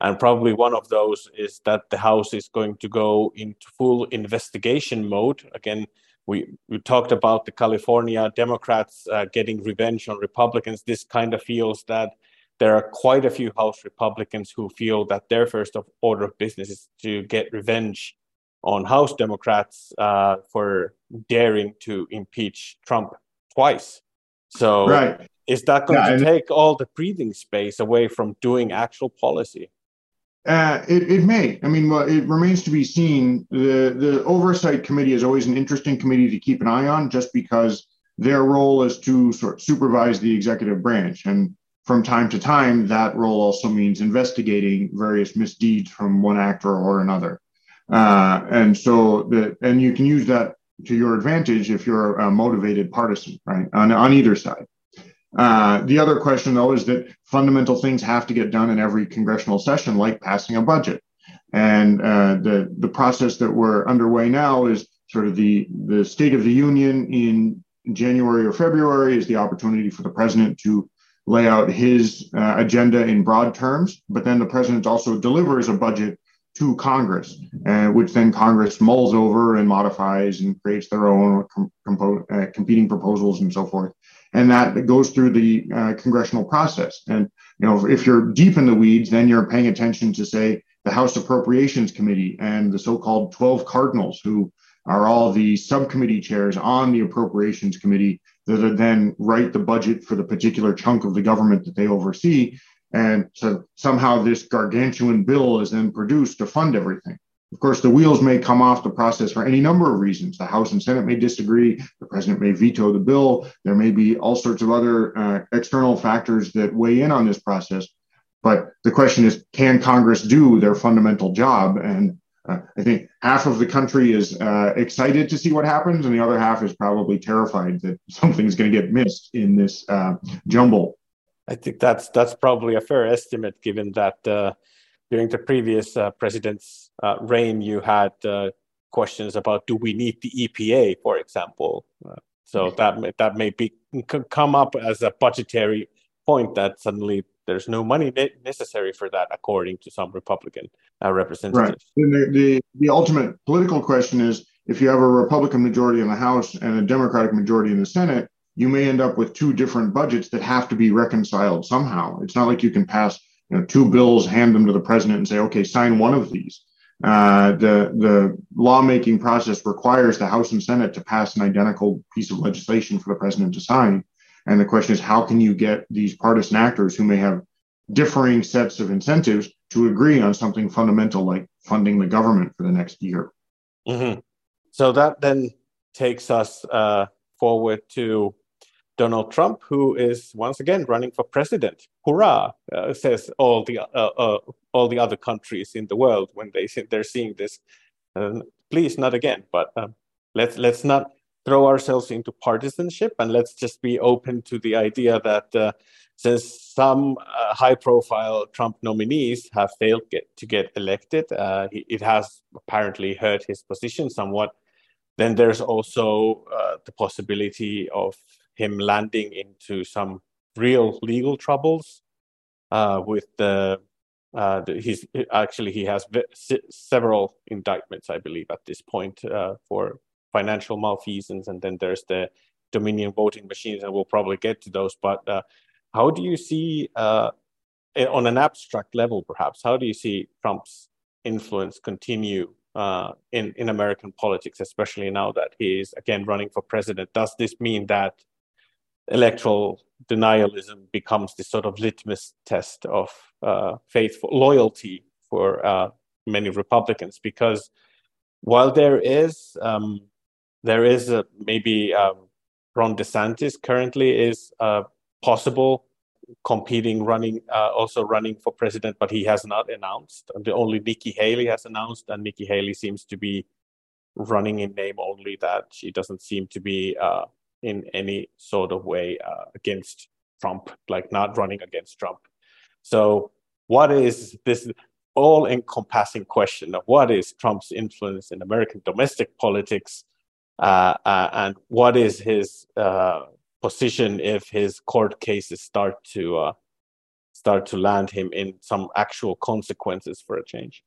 A: and probably one of those is that the House is going to go into full investigation mode again. We, we talked about the California Democrats getting revenge on Republicans. This kind of feels that there are quite a few House Republicans who feel that their first order of business is to get revenge on House Democrats uh, for daring to impeach Trump twice. So, right. is that going yeah, to take all the breathing space away from doing actual policy?
B: Uh, it, it may. I mean, well, it remains to be seen. The the oversight committee is always an interesting committee to keep an eye on, just because their role is to sort of supervise the executive branch, and from time to time, that role also means investigating various misdeeds from one actor or another. Uh, and so that, and you can use that to your advantage if you're a motivated partisan, right, on, on either side. Uh, the other question, though, is that fundamental things have to get done in every congressional session, like passing a budget. And uh, the the process that we're underway now is sort of the the State of the Union in January or February is the opportunity for the president to lay out his uh, agenda in broad terms, but then the president also delivers a budget to Congress, uh, which then Congress mulls over and modifies and creates their own com- compo- uh, competing proposals and so forth. And that goes through the uh, congressional process. And you know, if you're deep in the weeds, then you're paying attention to say the House Appropriations Committee and the so-called 12 cardinals who are all the subcommittee chairs on the Appropriations Committee that then write the budget for the particular chunk of the government that they oversee. And so somehow this gargantuan bill is then produced to fund everything. of course, the wheels may come off the process for any number of reasons. The House and Senate may disagree. The president may veto the bill. There may be all sorts of other uh, external factors that weigh in on this process. But the question is, can Congress do their fundamental job? And uh, I think half of the country is uh, excited to see what happens, and the other half is probably terrified that something's going to get missed in this uh, jumble.
A: I think that's that's probably a fair estimate, given that uh, during the previous uh, president's uh, reign, you had questions about do we need the EPA, for example. so that may, that may be come up as a budgetary point that suddenly there's no money necessary for that, according to some Republican uh, representatives.
B: Right. The, the, the ultimate political question is if you have a Republican majority in the House and a Democratic majority in the Senate, you may end up with two different budgets that have to be reconciled somehow. It's not like you can pass you know, two bills, hand them to the president, and say, "Okay, sign one of these." Uh, the the lawmaking process requires the House and Senate to pass an identical piece of legislation for the president to sign. And the question is, how can you get these partisan actors who may have differing sets of incentives to agree on something fundamental like funding the government for the next year?
A: Mm-hmm. So that then takes us uh, forward to Donald Trump, who is once again running for president. Hurrah! Uh, says all the uh, uh all the other countries in the world when they they're seeing this. please, not again. But um, let's let's not throw ourselves into partisanship and let's just be open to the idea that uh, since some uh, high profile Trump nominees have failed get, to get elected, uh, it has apparently hurt his position somewhat. Then there's also uh, the possibility of him landing into some real legal troubles uh, with the uh, he's actually he has several indictments, I believe, at this point for financial malfeasance, and then there's the Dominion voting machines, and we'll probably get to those. But uh, how do you see, uh, on an abstract level, perhaps, how do you see Trump's influence continue uh, in in American politics, especially now that he is again running for president? Does this mean that electoral denialism becomes this sort of litmus test of uh, faithful loyalty for uh, many Republicans? Because while there is um, there is a, maybe um, Ron DeSantis currently is uh, possible competing, running, uh, also running for president, but he has not announced. The only Nikki Haley has announced, and Nikki Haley seems to be running in name only. That she doesn't seem to be uh, in any sort of way uh, against Trump, like not running against Trump. So, what is this all-encompassing question of what is Trump's influence in American domestic politics? Uh, uh, and what is his uh, position if his court cases start to start to land him in some actual consequences for a change.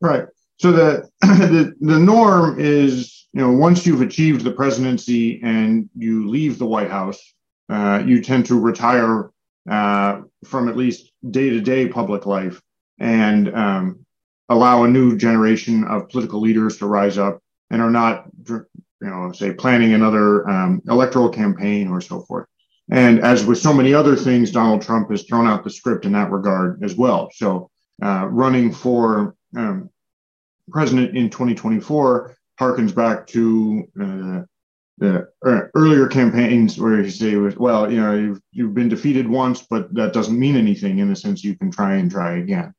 B: Right. So the, the the norm is, you know, once you've achieved the presidency and you leave the White House, uh, you tend to retire uh, from at least day to day public life and um, allow a new generation of political leaders to rise up and are not you know, say planning another um, electoral campaign or so forth. And as with so many other things, Donald Trump has thrown out the script in that regard as well. So uh, running for um, president in 2024 harkens back to uh, the uh, earlier campaigns where he say, well, you know, you've, you've been defeated once, but that doesn't mean anything in the sense you can try and try again.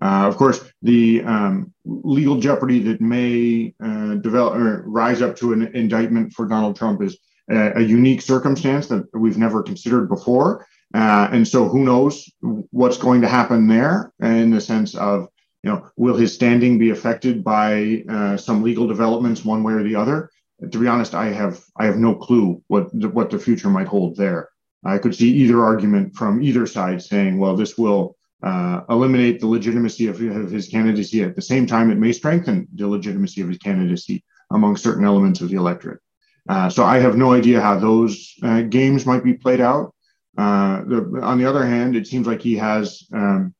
B: Uh, of course, the um, legal jeopardy that may uh, develop or rise up to an indictment for Donald Trump is a, a unique circumstance that we've never considered before. Uh, and so, who knows what's going to happen there in the sense of, you know, will his standing be affected by uh, some legal developments one way or the other? To be honest, I have I have no clue what what the future might hold there. I could see either argument from either side saying, well, this will uh, eliminate the legitimacy of, of, his candidacy. At the same time, it may strengthen the legitimacy of his candidacy among certain elements of the electorate. Uh, so I have no idea how those uh, games might be played out. Uh, the, on the other hand, it seems like he has um,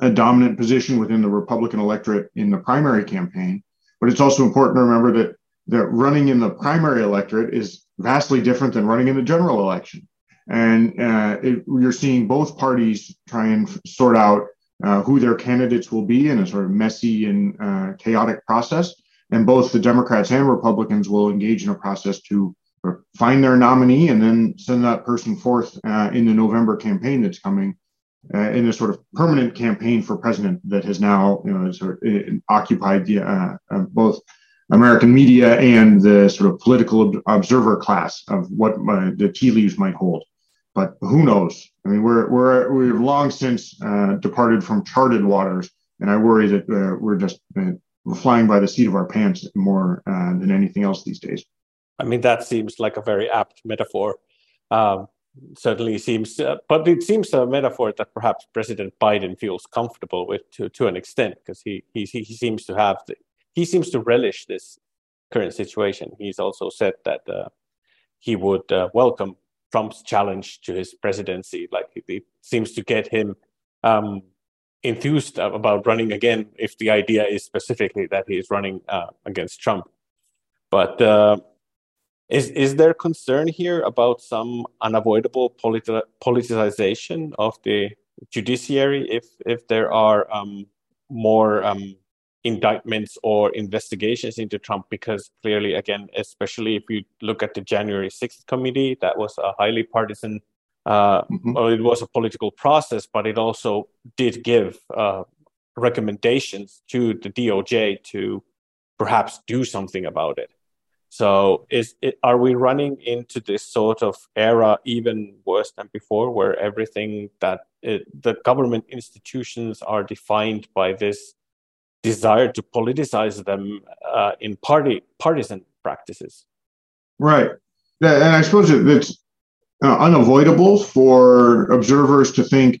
B: a dominant position within the Republican electorate in the primary campaign. But it's also important to remember that that running in the primary electorate is vastly different than running in the general election and uh, it, you're seeing both parties try and sort out uh, who their candidates will be in a sort of messy and uh, chaotic process. And both the Democrats and Republicans will engage in a process to find their nominee and then send that person forth uh, in the November campaign that's coming. Uh, in a sort of permanent campaign for president that has now you know, sort of uh, occupied the, both American media and the sort of political observer class of what the tea leaves might hold. But who knows? I mean, we're we're we've long since uh, departed from charted waters, and I worry that uh, we're just uh, flying by the seat of our pants more uh, than anything else these days.
A: I mean, that seems like a very apt metaphor. Um, certainly seems, uh, but it seems a metaphor that perhaps President Biden feels comfortable with to to an extent because he he he seems to have the, he seems to relish this current situation. He's also said that uh, he would welcome Trump's challenge to his presidency. Like it, it seems to get him um, enthused about running again if the idea is specifically that he is running uh, against Trump. But uh, is is there concern here about some unavoidable politi- politicization of the judiciary if if there are um, more um, indictments or investigations into Trump because clearly, again, especially if you look at the January 6th committee, that was a highly partisan, uh, mm-hmm. it was a political process, but it also did give uh, recommendations to the DOJ to perhaps do something about it. So, is it, are we running into this sort of era even worse than before, where everything that it, the government institutions are defined by this desire to politicize them uh, in party partisan practices.
B: Right, and I suppose it's uh, unavoidable for observers to think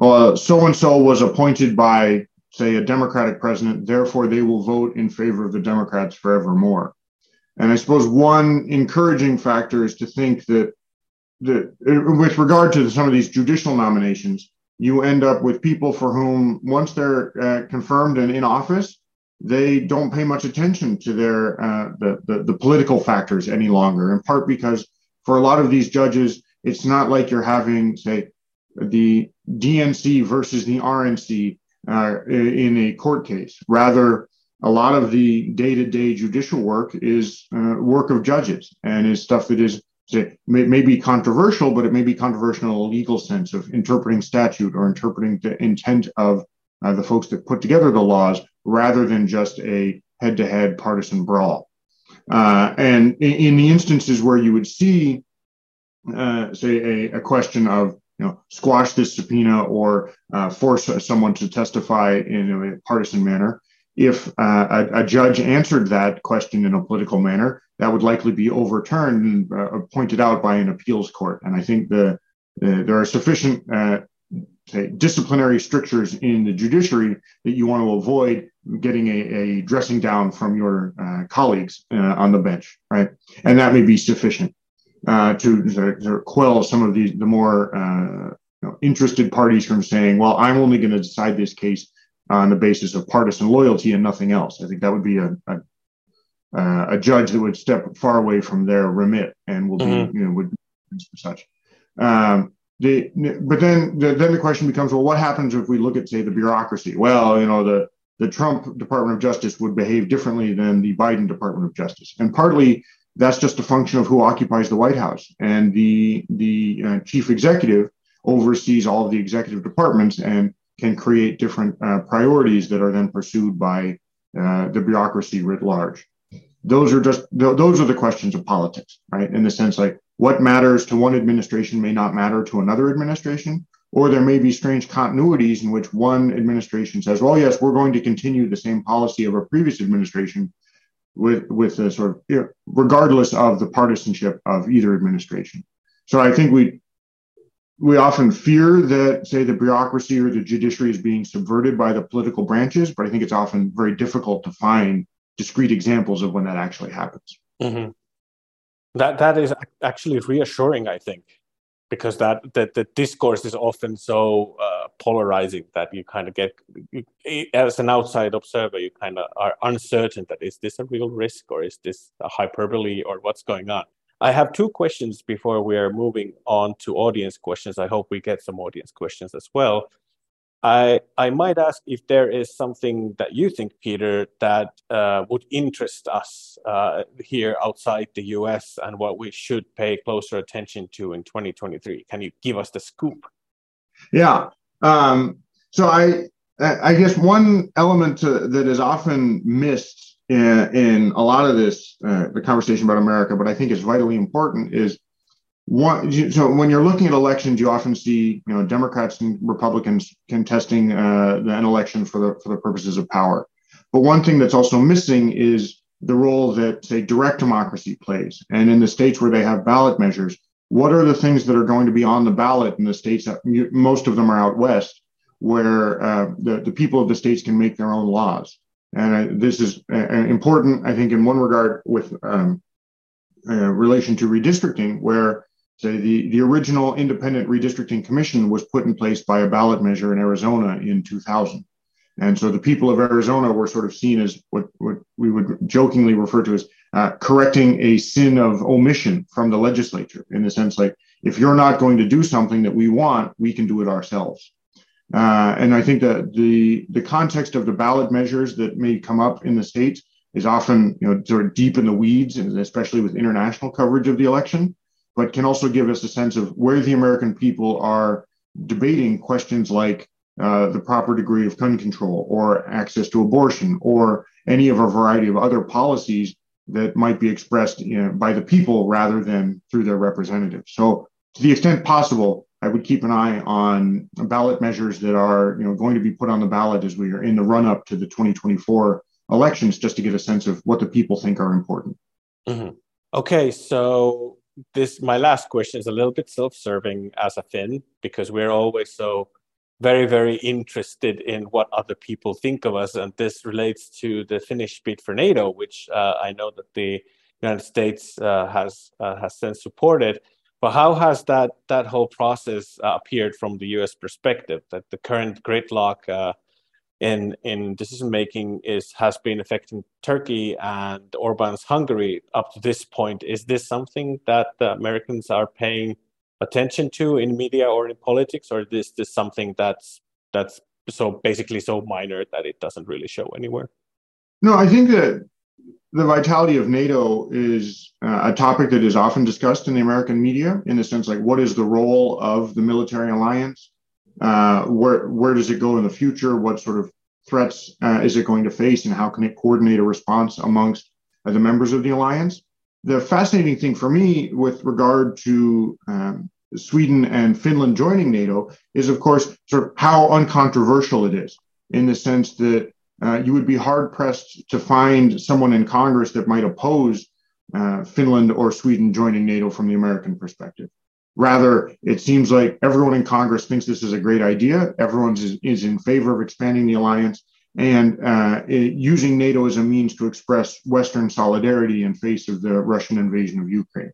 B: so and so was appointed by, say, a Democratic president, therefore they will vote in favor of the Democrats forevermore. And I suppose one encouraging factor is to think that, that with regard to some of these judicial nominations, you end up with people for whom, once they're uh, confirmed and in office, they don't pay much attention to their uh, the, the, the political factors any longer. In part because for a lot of these judges, it's not like you're having, say, the DNC versus the RNC uh, in a court case. Rather, a lot of the day-to-day judicial work is uh, work of judges and is stuff that is it may, may be controversial, but it may be controversial in a legal sense of interpreting statute or interpreting the intent of uh, the folks that put together the laws rather than just a head to head partisan brawl. Uh, and in, in, the instances where you would see, uh, say, a, a, question of you know, squash this subpoena or uh, force someone to testify in a partisan manner, if uh, a, a, judge answered that question in a political manner, that would likely be overturned and uh, pointed out by an appeals court. And I think the, the there are sufficient uh, disciplinary strictures in the judiciary that you want to avoid getting a, a dressing down from your uh, colleagues uh, on the bench, right? And that may be sufficient uh, to, to, quell some of the the more you know, interested parties from saying, "Well, I'm only going to decide this case." On the basis of partisan loyalty and nothing else. I think that would be a, a uh, a judge that would step far away from their remit and will be, mm-hmm. you know, would such. Um, the, but then, the, then the question becomes, well, what happens if we look at, say, the bureaucracy? Well, you know, the the Trump Department of Justice would behave differently than the Biden Department of Justice, and partly that's just a function of who occupies the White House, and the the uh, chief executive oversees all of the executive departments and can create different uh, priorities that are then pursued by uh, the bureaucracy writ large. Those are just those are the questions of politics right? In the sense like what matters to one administration may not matter to another administration or there may be strange continuities in which one administration says well yes we're going to continue the same policy of a previous administration with with a sort of you know, regardless of the partisanship of either administration. So i think we we often fear that say the bureaucracy or the judiciary is being subverted by the political branches but i think it's often very difficult to find discrete examples of when that actually happens.
A: Mm-hmm. That that is actually reassuring, I think, because that that the discourse is often so uh, polarizing that you kind of get you, as an outside observer, you kind of are uncertain that is this a real risk or is this a hyperbole or what's going on. I have two questions before we are moving on to audience questions. I hope we get some audience questions as well. I, I might ask if there is something that you think, Peter, that uh, would interest us uh, here outside the US and what we should pay closer attention to in 2023. Can you give us the scoop?
B: Yeah. Um, so I, I guess one element to, that is often missed in, a lot of this, uh, the conversation about America, but I think is vitally important is one, so when you're looking at elections, you often see you know Democrats and Republicans contesting uh, an election for the for the purposes of power. But one thing that's also missing is the role that say direct democracy plays. And in the states where they have ballot measures, what are the things that are going to be on the ballot in the states? That, most of them are out west, where uh, the the people of the states can make their own laws. And I, this is uh, important, I think, in one regard with um, uh, relation to redistricting, where Say the, the original independent redistricting commission was put in place by a ballot measure in Arizona in 2000. And so the people of Arizona were sort of seen as what, what we would jokingly refer to as uh, correcting a sin of omission from the legislature, in the sense like, if you're not going to do something that we want, we can do it ourselves. Uh, and I think that the, the context of the ballot measures that may come up in the states is often you know, sort of deep in the weeds, and especially with international coverage of the election but can also give us a sense of where the American people are debating questions like uh, the proper degree of gun control or access to abortion or any of a variety of other policies that might be expressed you know, by the people rather than through their representatives. So, to the extent possible, I would keep an eye on ballot measures that are you know, going to be put on the ballot as we are in the run up to the 2024 elections, just to get a sense of what the people think are important.
A: Mm-hmm. Okay, so this my last question is a little bit self-serving as a Finn because we're always so very very interested in what other people think of us, and this relates to the Finnish bid for NATO, which uh, I know that the United States uh, has uh, has since supported. But how has that that whole process uh, appeared from the U.S. perspective? That the current gridlock uh, in in decision making is has been affecting Turkey and Orban's Hungary up to this point. Is this something that the Americans are paying attention to in media or in politics, or is this something that's that's so basically so minor that it doesn't really show anywhere?
B: No, I think that the vitality of NATO is uh, a topic that is often discussed in the American media, in the sense like what is the role of the military alliance uh, where where does it go in the future? What sort of threats uh, is it going to face, and how can it coordinate a response amongst uh, the members of the alliance? The fascinating thing for me with regard to um, Sweden and Finland joining NATO is, of course, sort of how uncontroversial it is, in the sense that uh, you would be hard pressed to find someone in Congress that might oppose uh, Finland or Sweden joining NATO from the American perspective. Rather, it seems like everyone in Congress thinks this is a great idea. Everyone is, is in favor of expanding the alliance and uh, it, using NATO as a means to express Western solidarity in face of the Russian invasion of Ukraine.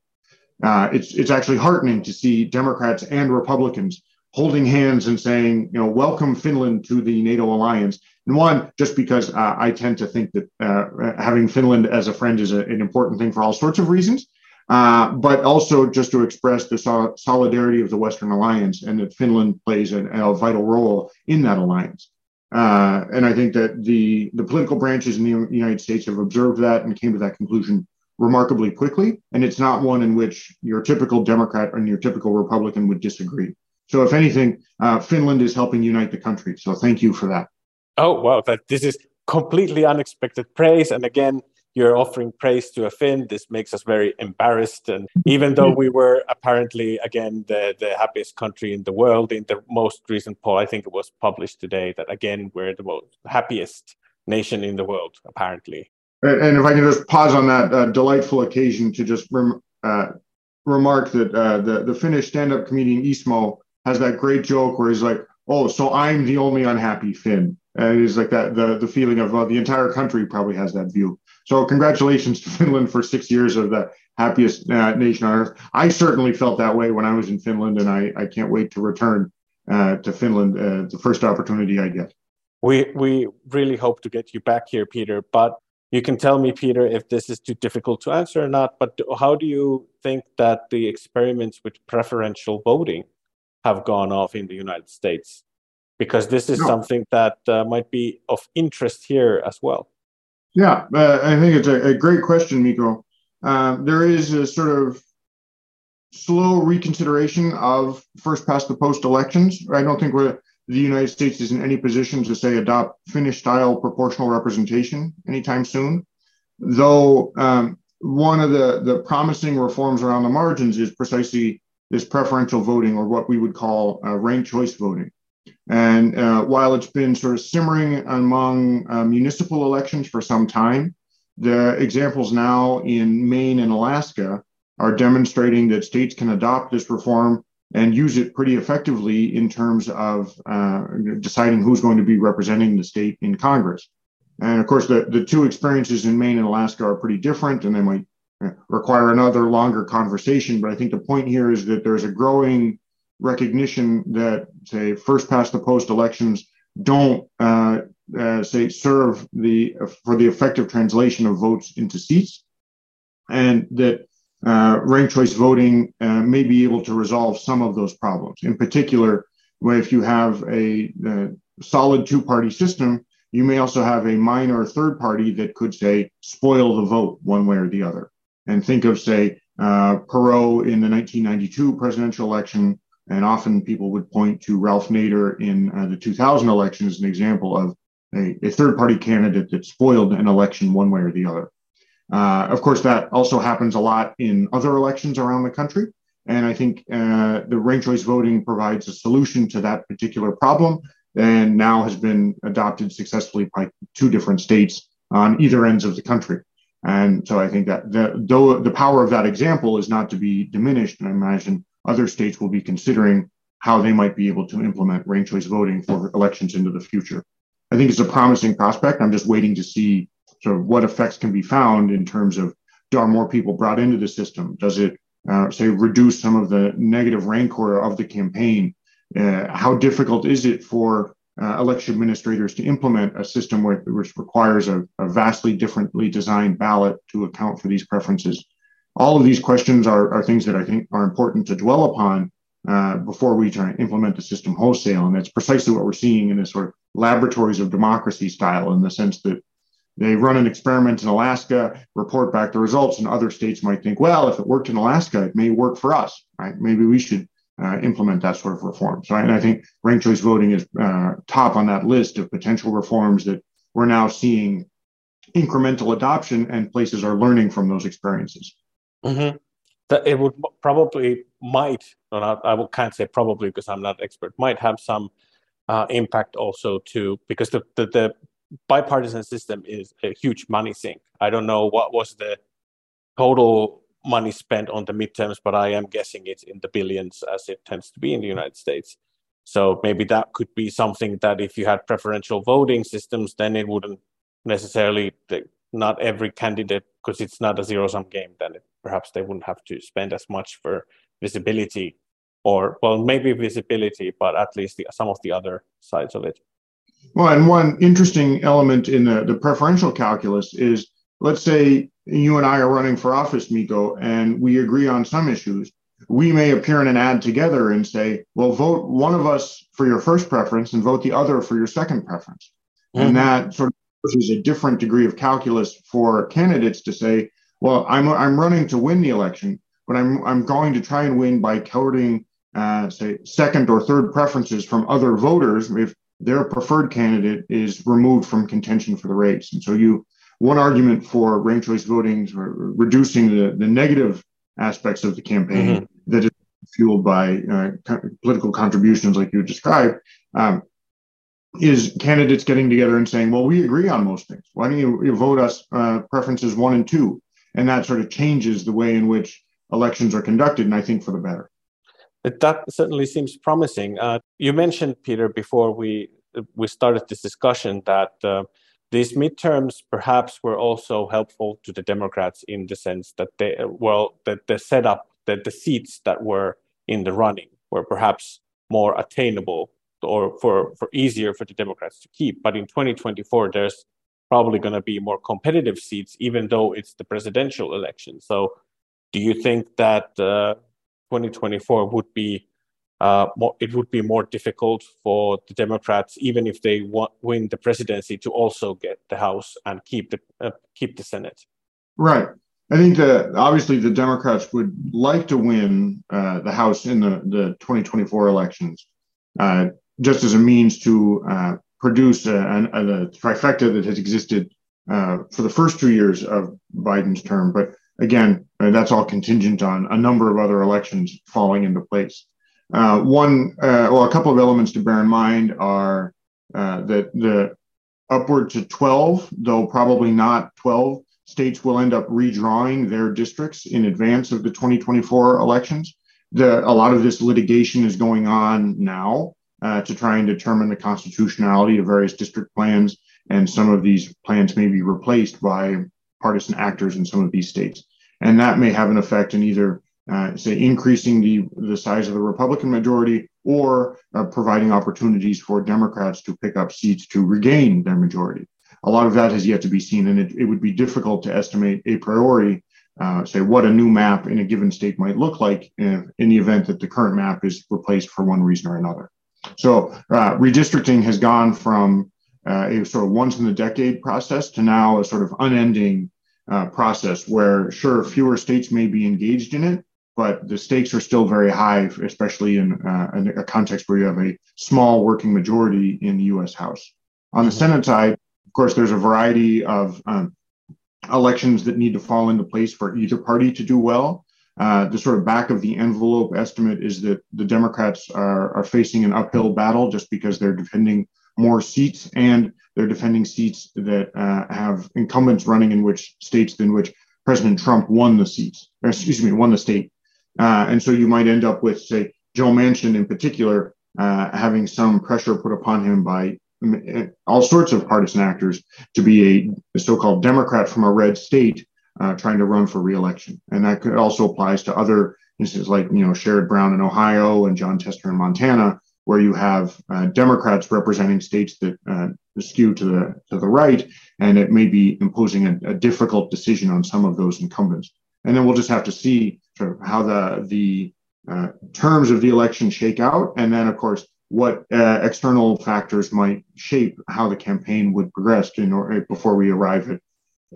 B: Uh, it's it's actually heartening to see Democrats and Republicans holding hands and saying, you know, welcome Finland to the NATO alliance. And one, just because uh, I tend to think that uh, having Finland as a friend is a, an important thing for all sorts of reasons. Uh, but also just to express the sol- solidarity of the Western alliance and that Finland plays a, a vital role in that alliance. Uh, and I think that the, the political branches in the United States have observed that and came to that conclusion remarkably quickly. And it's not one in which your typical Democrat and your typical Republican would disagree. So, if anything, uh, Finland is helping unite the country. So, thank you for that.
A: Oh, wow. That, this is completely unexpected praise. And again, you're offering praise to a Finn. This makes us very embarrassed. And even though we were apparently, again, the, the happiest country in the world in the most recent poll, I think it was published today, that again, we're the most happiest nation in the world, apparently.
B: And if I can just pause on that uh, delightful occasion to just rem- uh, remark that uh, the, the Finnish stand up comedian Ismo has that great joke where he's like, oh, so I'm the only unhappy Finn. And he's like that, the, the feeling of uh, the entire country probably has that view. So congratulations to Finland for six years of the happiest uh, nation on earth. I certainly felt that way when I was in Finland, and I, I can't wait to return uh, to Finland uh, the first opportunity I get.
A: We we really hope to get you back here, Peter. But you can tell me, Peter, if this is too difficult to answer or not. But how do you think that the experiments with preferential voting have gone off in the United States? because this is no. something that uh, might be of interest here as well.
B: Yeah, uh, I think it's a, a great question, Mikko. Uh, there is a sort of slow reconsideration of first past the post elections. I don't think we're, the United States is in any position to say adopt Finnish style proportional representation anytime soon. Though um, one of the, the promising reforms around the margins is precisely this preferential voting or what we would call uh, ranked choice voting. And uh, while it's been sort of simmering among uh, municipal elections for some time, the examples now in Maine and Alaska are demonstrating that states can adopt this reform and use it pretty effectively in terms of uh, deciding who's going to be representing the state in Congress. And of course, the, the two experiences in Maine and Alaska are pretty different, and they might require another longer conversation. But I think the point here is that there's a growing recognition that, say, first past the post elections don't uh, uh, say serve the for the effective translation of votes into seats, and that uh, ranked choice voting uh, may be able to resolve some of those problems. In particular, if you have a, a solid two-party system, you may also have a minor third party that could say spoil the vote one way or the other. And think of say uh, Perot in the 1992 presidential election, and often people would point to Ralph Nader in uh, the 2000 election as an example of a, a third party candidate that spoiled an election one way or the other. Uh, of course, that also happens a lot in other elections around the country. And I think uh, the ranked choice voting provides a solution to that particular problem and now has been adopted successfully by two different states on either ends of the country. And so I think that the, though the power of that example is not to be diminished, and I imagine other states will be considering how they might be able to implement ranked choice voting for elections into the future. I think it's a promising prospect. I'm just waiting to see sort of what effects can be found in terms of are more people brought into the system? Does it uh, say reduce some of the negative rancor of the campaign? Uh, how difficult is it for uh, election administrators to implement a system which, which requires a, a, vastly differently designed ballot to account for these preferences? All of these questions are, are things that I think are important to dwell upon uh, before we try to implement the system wholesale. And that's precisely what we're seeing in this sort of laboratories of democracy style, in the sense that they run an experiment in Alaska, report back the results, and other states might think, well, if it worked in Alaska, it may work for us, right? Maybe we should uh, implement that sort of reform. So, and I think ranked choice voting is uh, top on that list of potential reforms that we're now seeing incremental adoption, and places are learning from those experiences.
A: Mm-hmm. That it would probably might, not, I can't say probably because I'm not expert, might have some uh, impact also to because the, the, the bipartisan system is a huge money sink. I don't know what was the total money spent on the midterms, but I am guessing it's in the billions as it tends to be in the United States. So maybe that could be something that if you had preferential voting systems, then it wouldn't necessarily not every candidate because it's not a zero sum game. Then it, perhaps they wouldn't have to spend as much for visibility, or well, maybe visibility, but at least the, some of the other sides of it.
B: Well, and one interesting element in the, the preferential calculus is let's say you and I are running for office, Mikko, and we agree on some issues. We may appear in an ad together and say, well, vote one of us for your first preference and vote the other for your second preference. Mm-hmm. And that sort of is a different degree of calculus for candidates to say, well, I'm, I'm running to win the election, but I'm, I'm going to try and win by courting, uh, say, second or third preferences from other voters. If their preferred candidate is removed from contention for the race. And so you one argument for ranked choice voting or reducing the, the negative aspects of the campaign mm-hmm. that is fueled by uh, co- political contributions like you described um, is candidates getting together and saying, well, we agree on most things. Why don't you, you vote us uh, preferences one and two? And that sort of changes the way in which elections are conducted, and I think for the better.
A: That certainly seems promising. Uh, you mentioned, Peter, before we we started this discussion that uh, these midterms perhaps were also helpful to the Democrats in the sense that they well that the setup that the seats that were in the running were perhaps more attainable or for for easier for the Democrats to keep. But in 2024, there's probably going to be more competitive seats, even though it's the presidential election. So, do you think that uh, 2024 would be uh, more, it would be more difficult for the Democrats, even if they win the presidency, to also get the House and keep the uh, keep the Senate.
B: Right. I think that obviously the Democrats would like to win uh, the House in the, the 2024 elections, uh, just as a means to uh, produce a, a, a, trifecta that has existed uh, for the first two years of Biden's term. But again, that's all contingent on a number of other elections falling into place. Uh, one, uh, a couple of elements to bear in mind are uh, that the upward to 12, though probably not 12, states will end up redrawing their districts in advance of the 2024 elections. The, a lot of this litigation is going on now uh, to try and determine the constitutionality of various district plans, and some of these plans may be replaced by partisan actors in some of these states. And that may have an effect in either uh, say increasing the, the size of the Republican majority or uh, providing opportunities for Democrats to pick up seats to regain their majority. A lot of that has yet to be seen, and it, it would be difficult to estimate a priori, uh, say, what a new map in a given state might look like in, in, the event that the current map is replaced for one reason or another. So, uh, redistricting has gone from uh, a sort of once in a decade process to now a sort of unending uh, process where, sure, fewer states may be engaged in it, but the stakes are still very high, especially in, uh, in, a context where you have a small working majority in the U.S. House. On the mm-hmm. Senate side, of course, there's a variety of um, elections that need to fall into place for either party to do well. Uh, the sort of back of the envelope estimate is that the Democrats are, are facing an uphill battle just because they're defending more seats and they're defending seats that uh, have incumbents running in which states in which President Trump won the seats, excuse me, won the state. Uh, and so you might end up with, say, Joe Manchin in particular, uh, having some pressure put upon him by uh, all sorts of partisan actors to be a, a so-called Democrat from a red state uh, trying to run for reelection. And that could, also applies to other instances like, you know, Sherrod Brown in Ohio and Jon Tester in Montana, where you have uh, Democrats representing states that uh, skew to the to the right, and it may be imposing a, a difficult decision on some of those incumbents. And then we'll just have to see sort of how the the uh, terms of the election shake out, and then of course what uh, external factors might shape how the campaign would progress in or, before we arrive at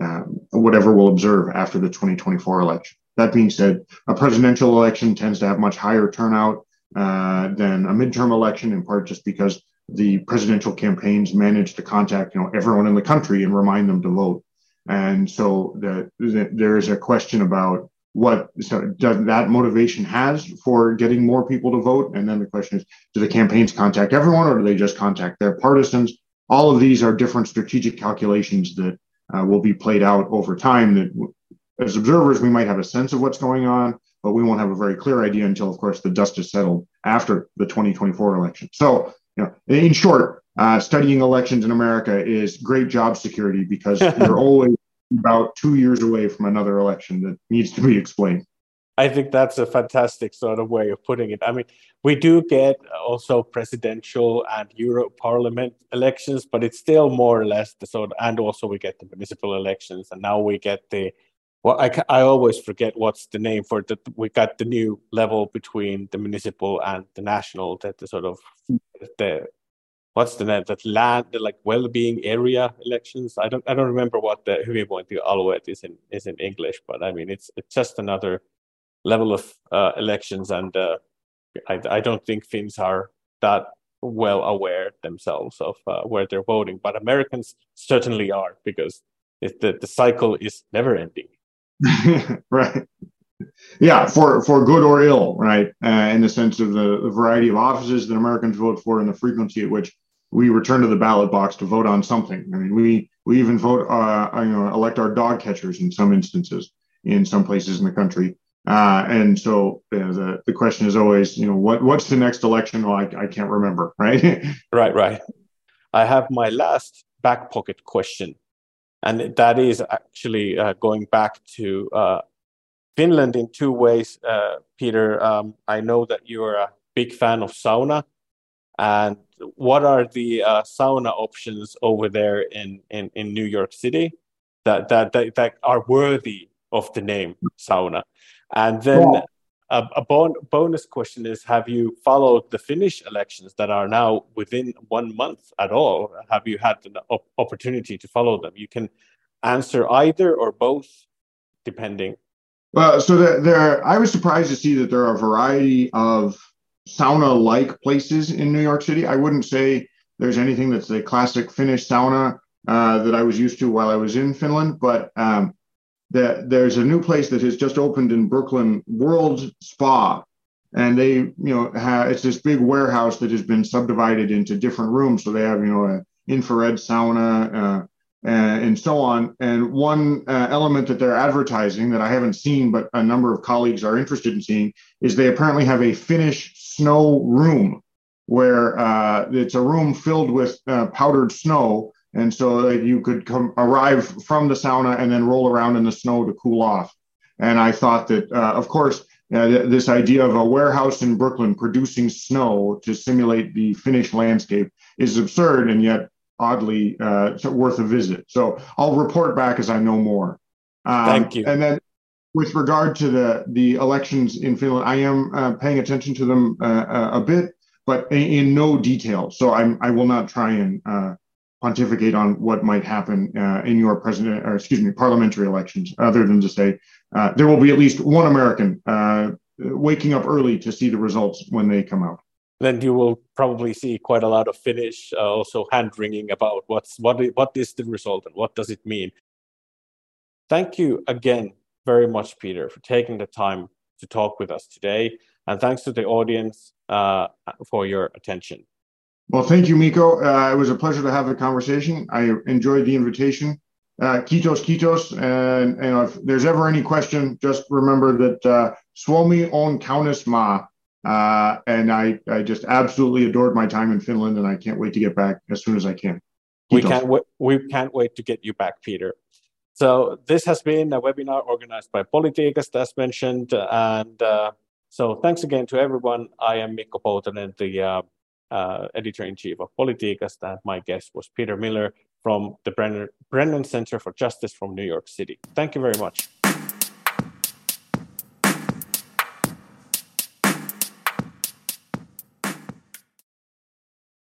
B: um, whatever we'll observe after the 2024 election. That being said, a presidential election tends to have much higher turnout uh, than a midterm election, in part just because the presidential campaigns manage to contact you know everyone in the country and remind them to vote. And so the, the, there is a question about what so does that motivation has for getting more people to vote? And then the question is do the campaigns contact everyone or do they just contact their partisans? All of these are different strategic calculations that uh, will be played out over time that as observers we might have a sense of what's going on but we won't have a very clear idea until of course the dust is settled after the 2024 election. So you know in short uh, studying elections in america is great job security because you're always about two years away from another election that needs to be explained.
A: I think that's a fantastic sort of way of putting it. I mean, we do get also presidential and Euro Parliament elections, but it's still more or less the sort. Of, and also we get the municipal elections, and now we get the. Well, I, I always forget what's the name for that. We got the new level between the municipal and the national. That the sort of the what's the net that land the like well-being area elections? I don't i don't remember what the hyvinvointialueet is in is in english but i mean it's it's just another level of uh, elections and uh, I, I don't think finns are that well aware themselves of uh, where they're voting but americans certainly are because it, the, the cycle is never ending.
B: Right. Yeah for for good or ill right? Uh, in the sense of the, the, variety of offices that americans vote for and the frequency at which we return to the ballot box to vote on something. I mean, we we even vote, uh, you know, elect our dog catchers in some instances in some places in the country. Uh, and so uh, the the question is always, you know, what what's the next election? Well, I, I can't remember, right?
A: right, right. I have my last back pocket question, and that is actually uh, going back to uh, Finland in two ways. Uh, Peter, um, I know that you're a big fan of sauna, and what are the uh, sauna options over there in, in, in New York City that, that, that, that are worthy of the name sauna? And then, a, a bon- bonus question is Have you followed the Finnish elections that are now within one month at all? Have you had an op- opportunity to follow them? You can answer either or both, depending.
B: Well, so there, there I was surprised to see that there are a variety of sauna like places in New York City. I wouldn't say there's anything that's a classic Finnish sauna uh, that I was used to while I was in Finland, but um, there's a new place that has just opened in Brooklyn, World Spa, and they, you know, it's this big warehouse that has been subdivided into different rooms. So they have, you know, an infrared sauna uh, and so on. And one uh, element that they're advertising that I haven't seen, but a number of colleagues are interested in seeing, is they apparently have a Finnish snow room where uh, it's a room filled with uh, powdered snow and so that you could come arrive from the sauna and then roll around in the snow to cool off. And I thought that, uh, of course, uh, this idea of a warehouse in Brooklyn producing snow to simulate the Finnish landscape is absurd and yet oddly uh, worth a visit. So I'll report back as I know more.
A: Um, Thank you.
B: And then with regard to the the elections in Finland, I am uh, paying attention to them uh, uh a bit, but in, in, no detail. So I'm I will not try and uh, pontificate on what might happen uh, in your president, or excuse me, parliamentary elections, other than to say uh, there will be at least one American waking up early to see the results when they come out.
A: Then you will probably see quite a lot of Finnish also hand wringing about what's what what is the result and what does it mean. Thank you again very much, Peter, for taking the time to talk with us today, and thanks to the audience uh, for your attention.
B: Well, thank you, Mikko. Uh, it was a pleasure to have the conversation. I enjoyed the invitation. Uh, Kitos, Kitos. And, and if there's ever any question, just remember that uh, Suomi on Kaunis Ma. Uh, and I, I just absolutely adored my time in Finland, and I can't wait to get back as soon as I can.
A: We can't, w- we can't wait to get you back, Peter. So this has been a webinar organized by Politiikasta, as mentioned. And uh, so thanks again to everyone. I am Mikko Poutanen, the uh, uh, editor-in-chief of Politiikasta. My guest was Peter Miller from the Brennan, Brennan Center for Justice from New York City. Thank you very much.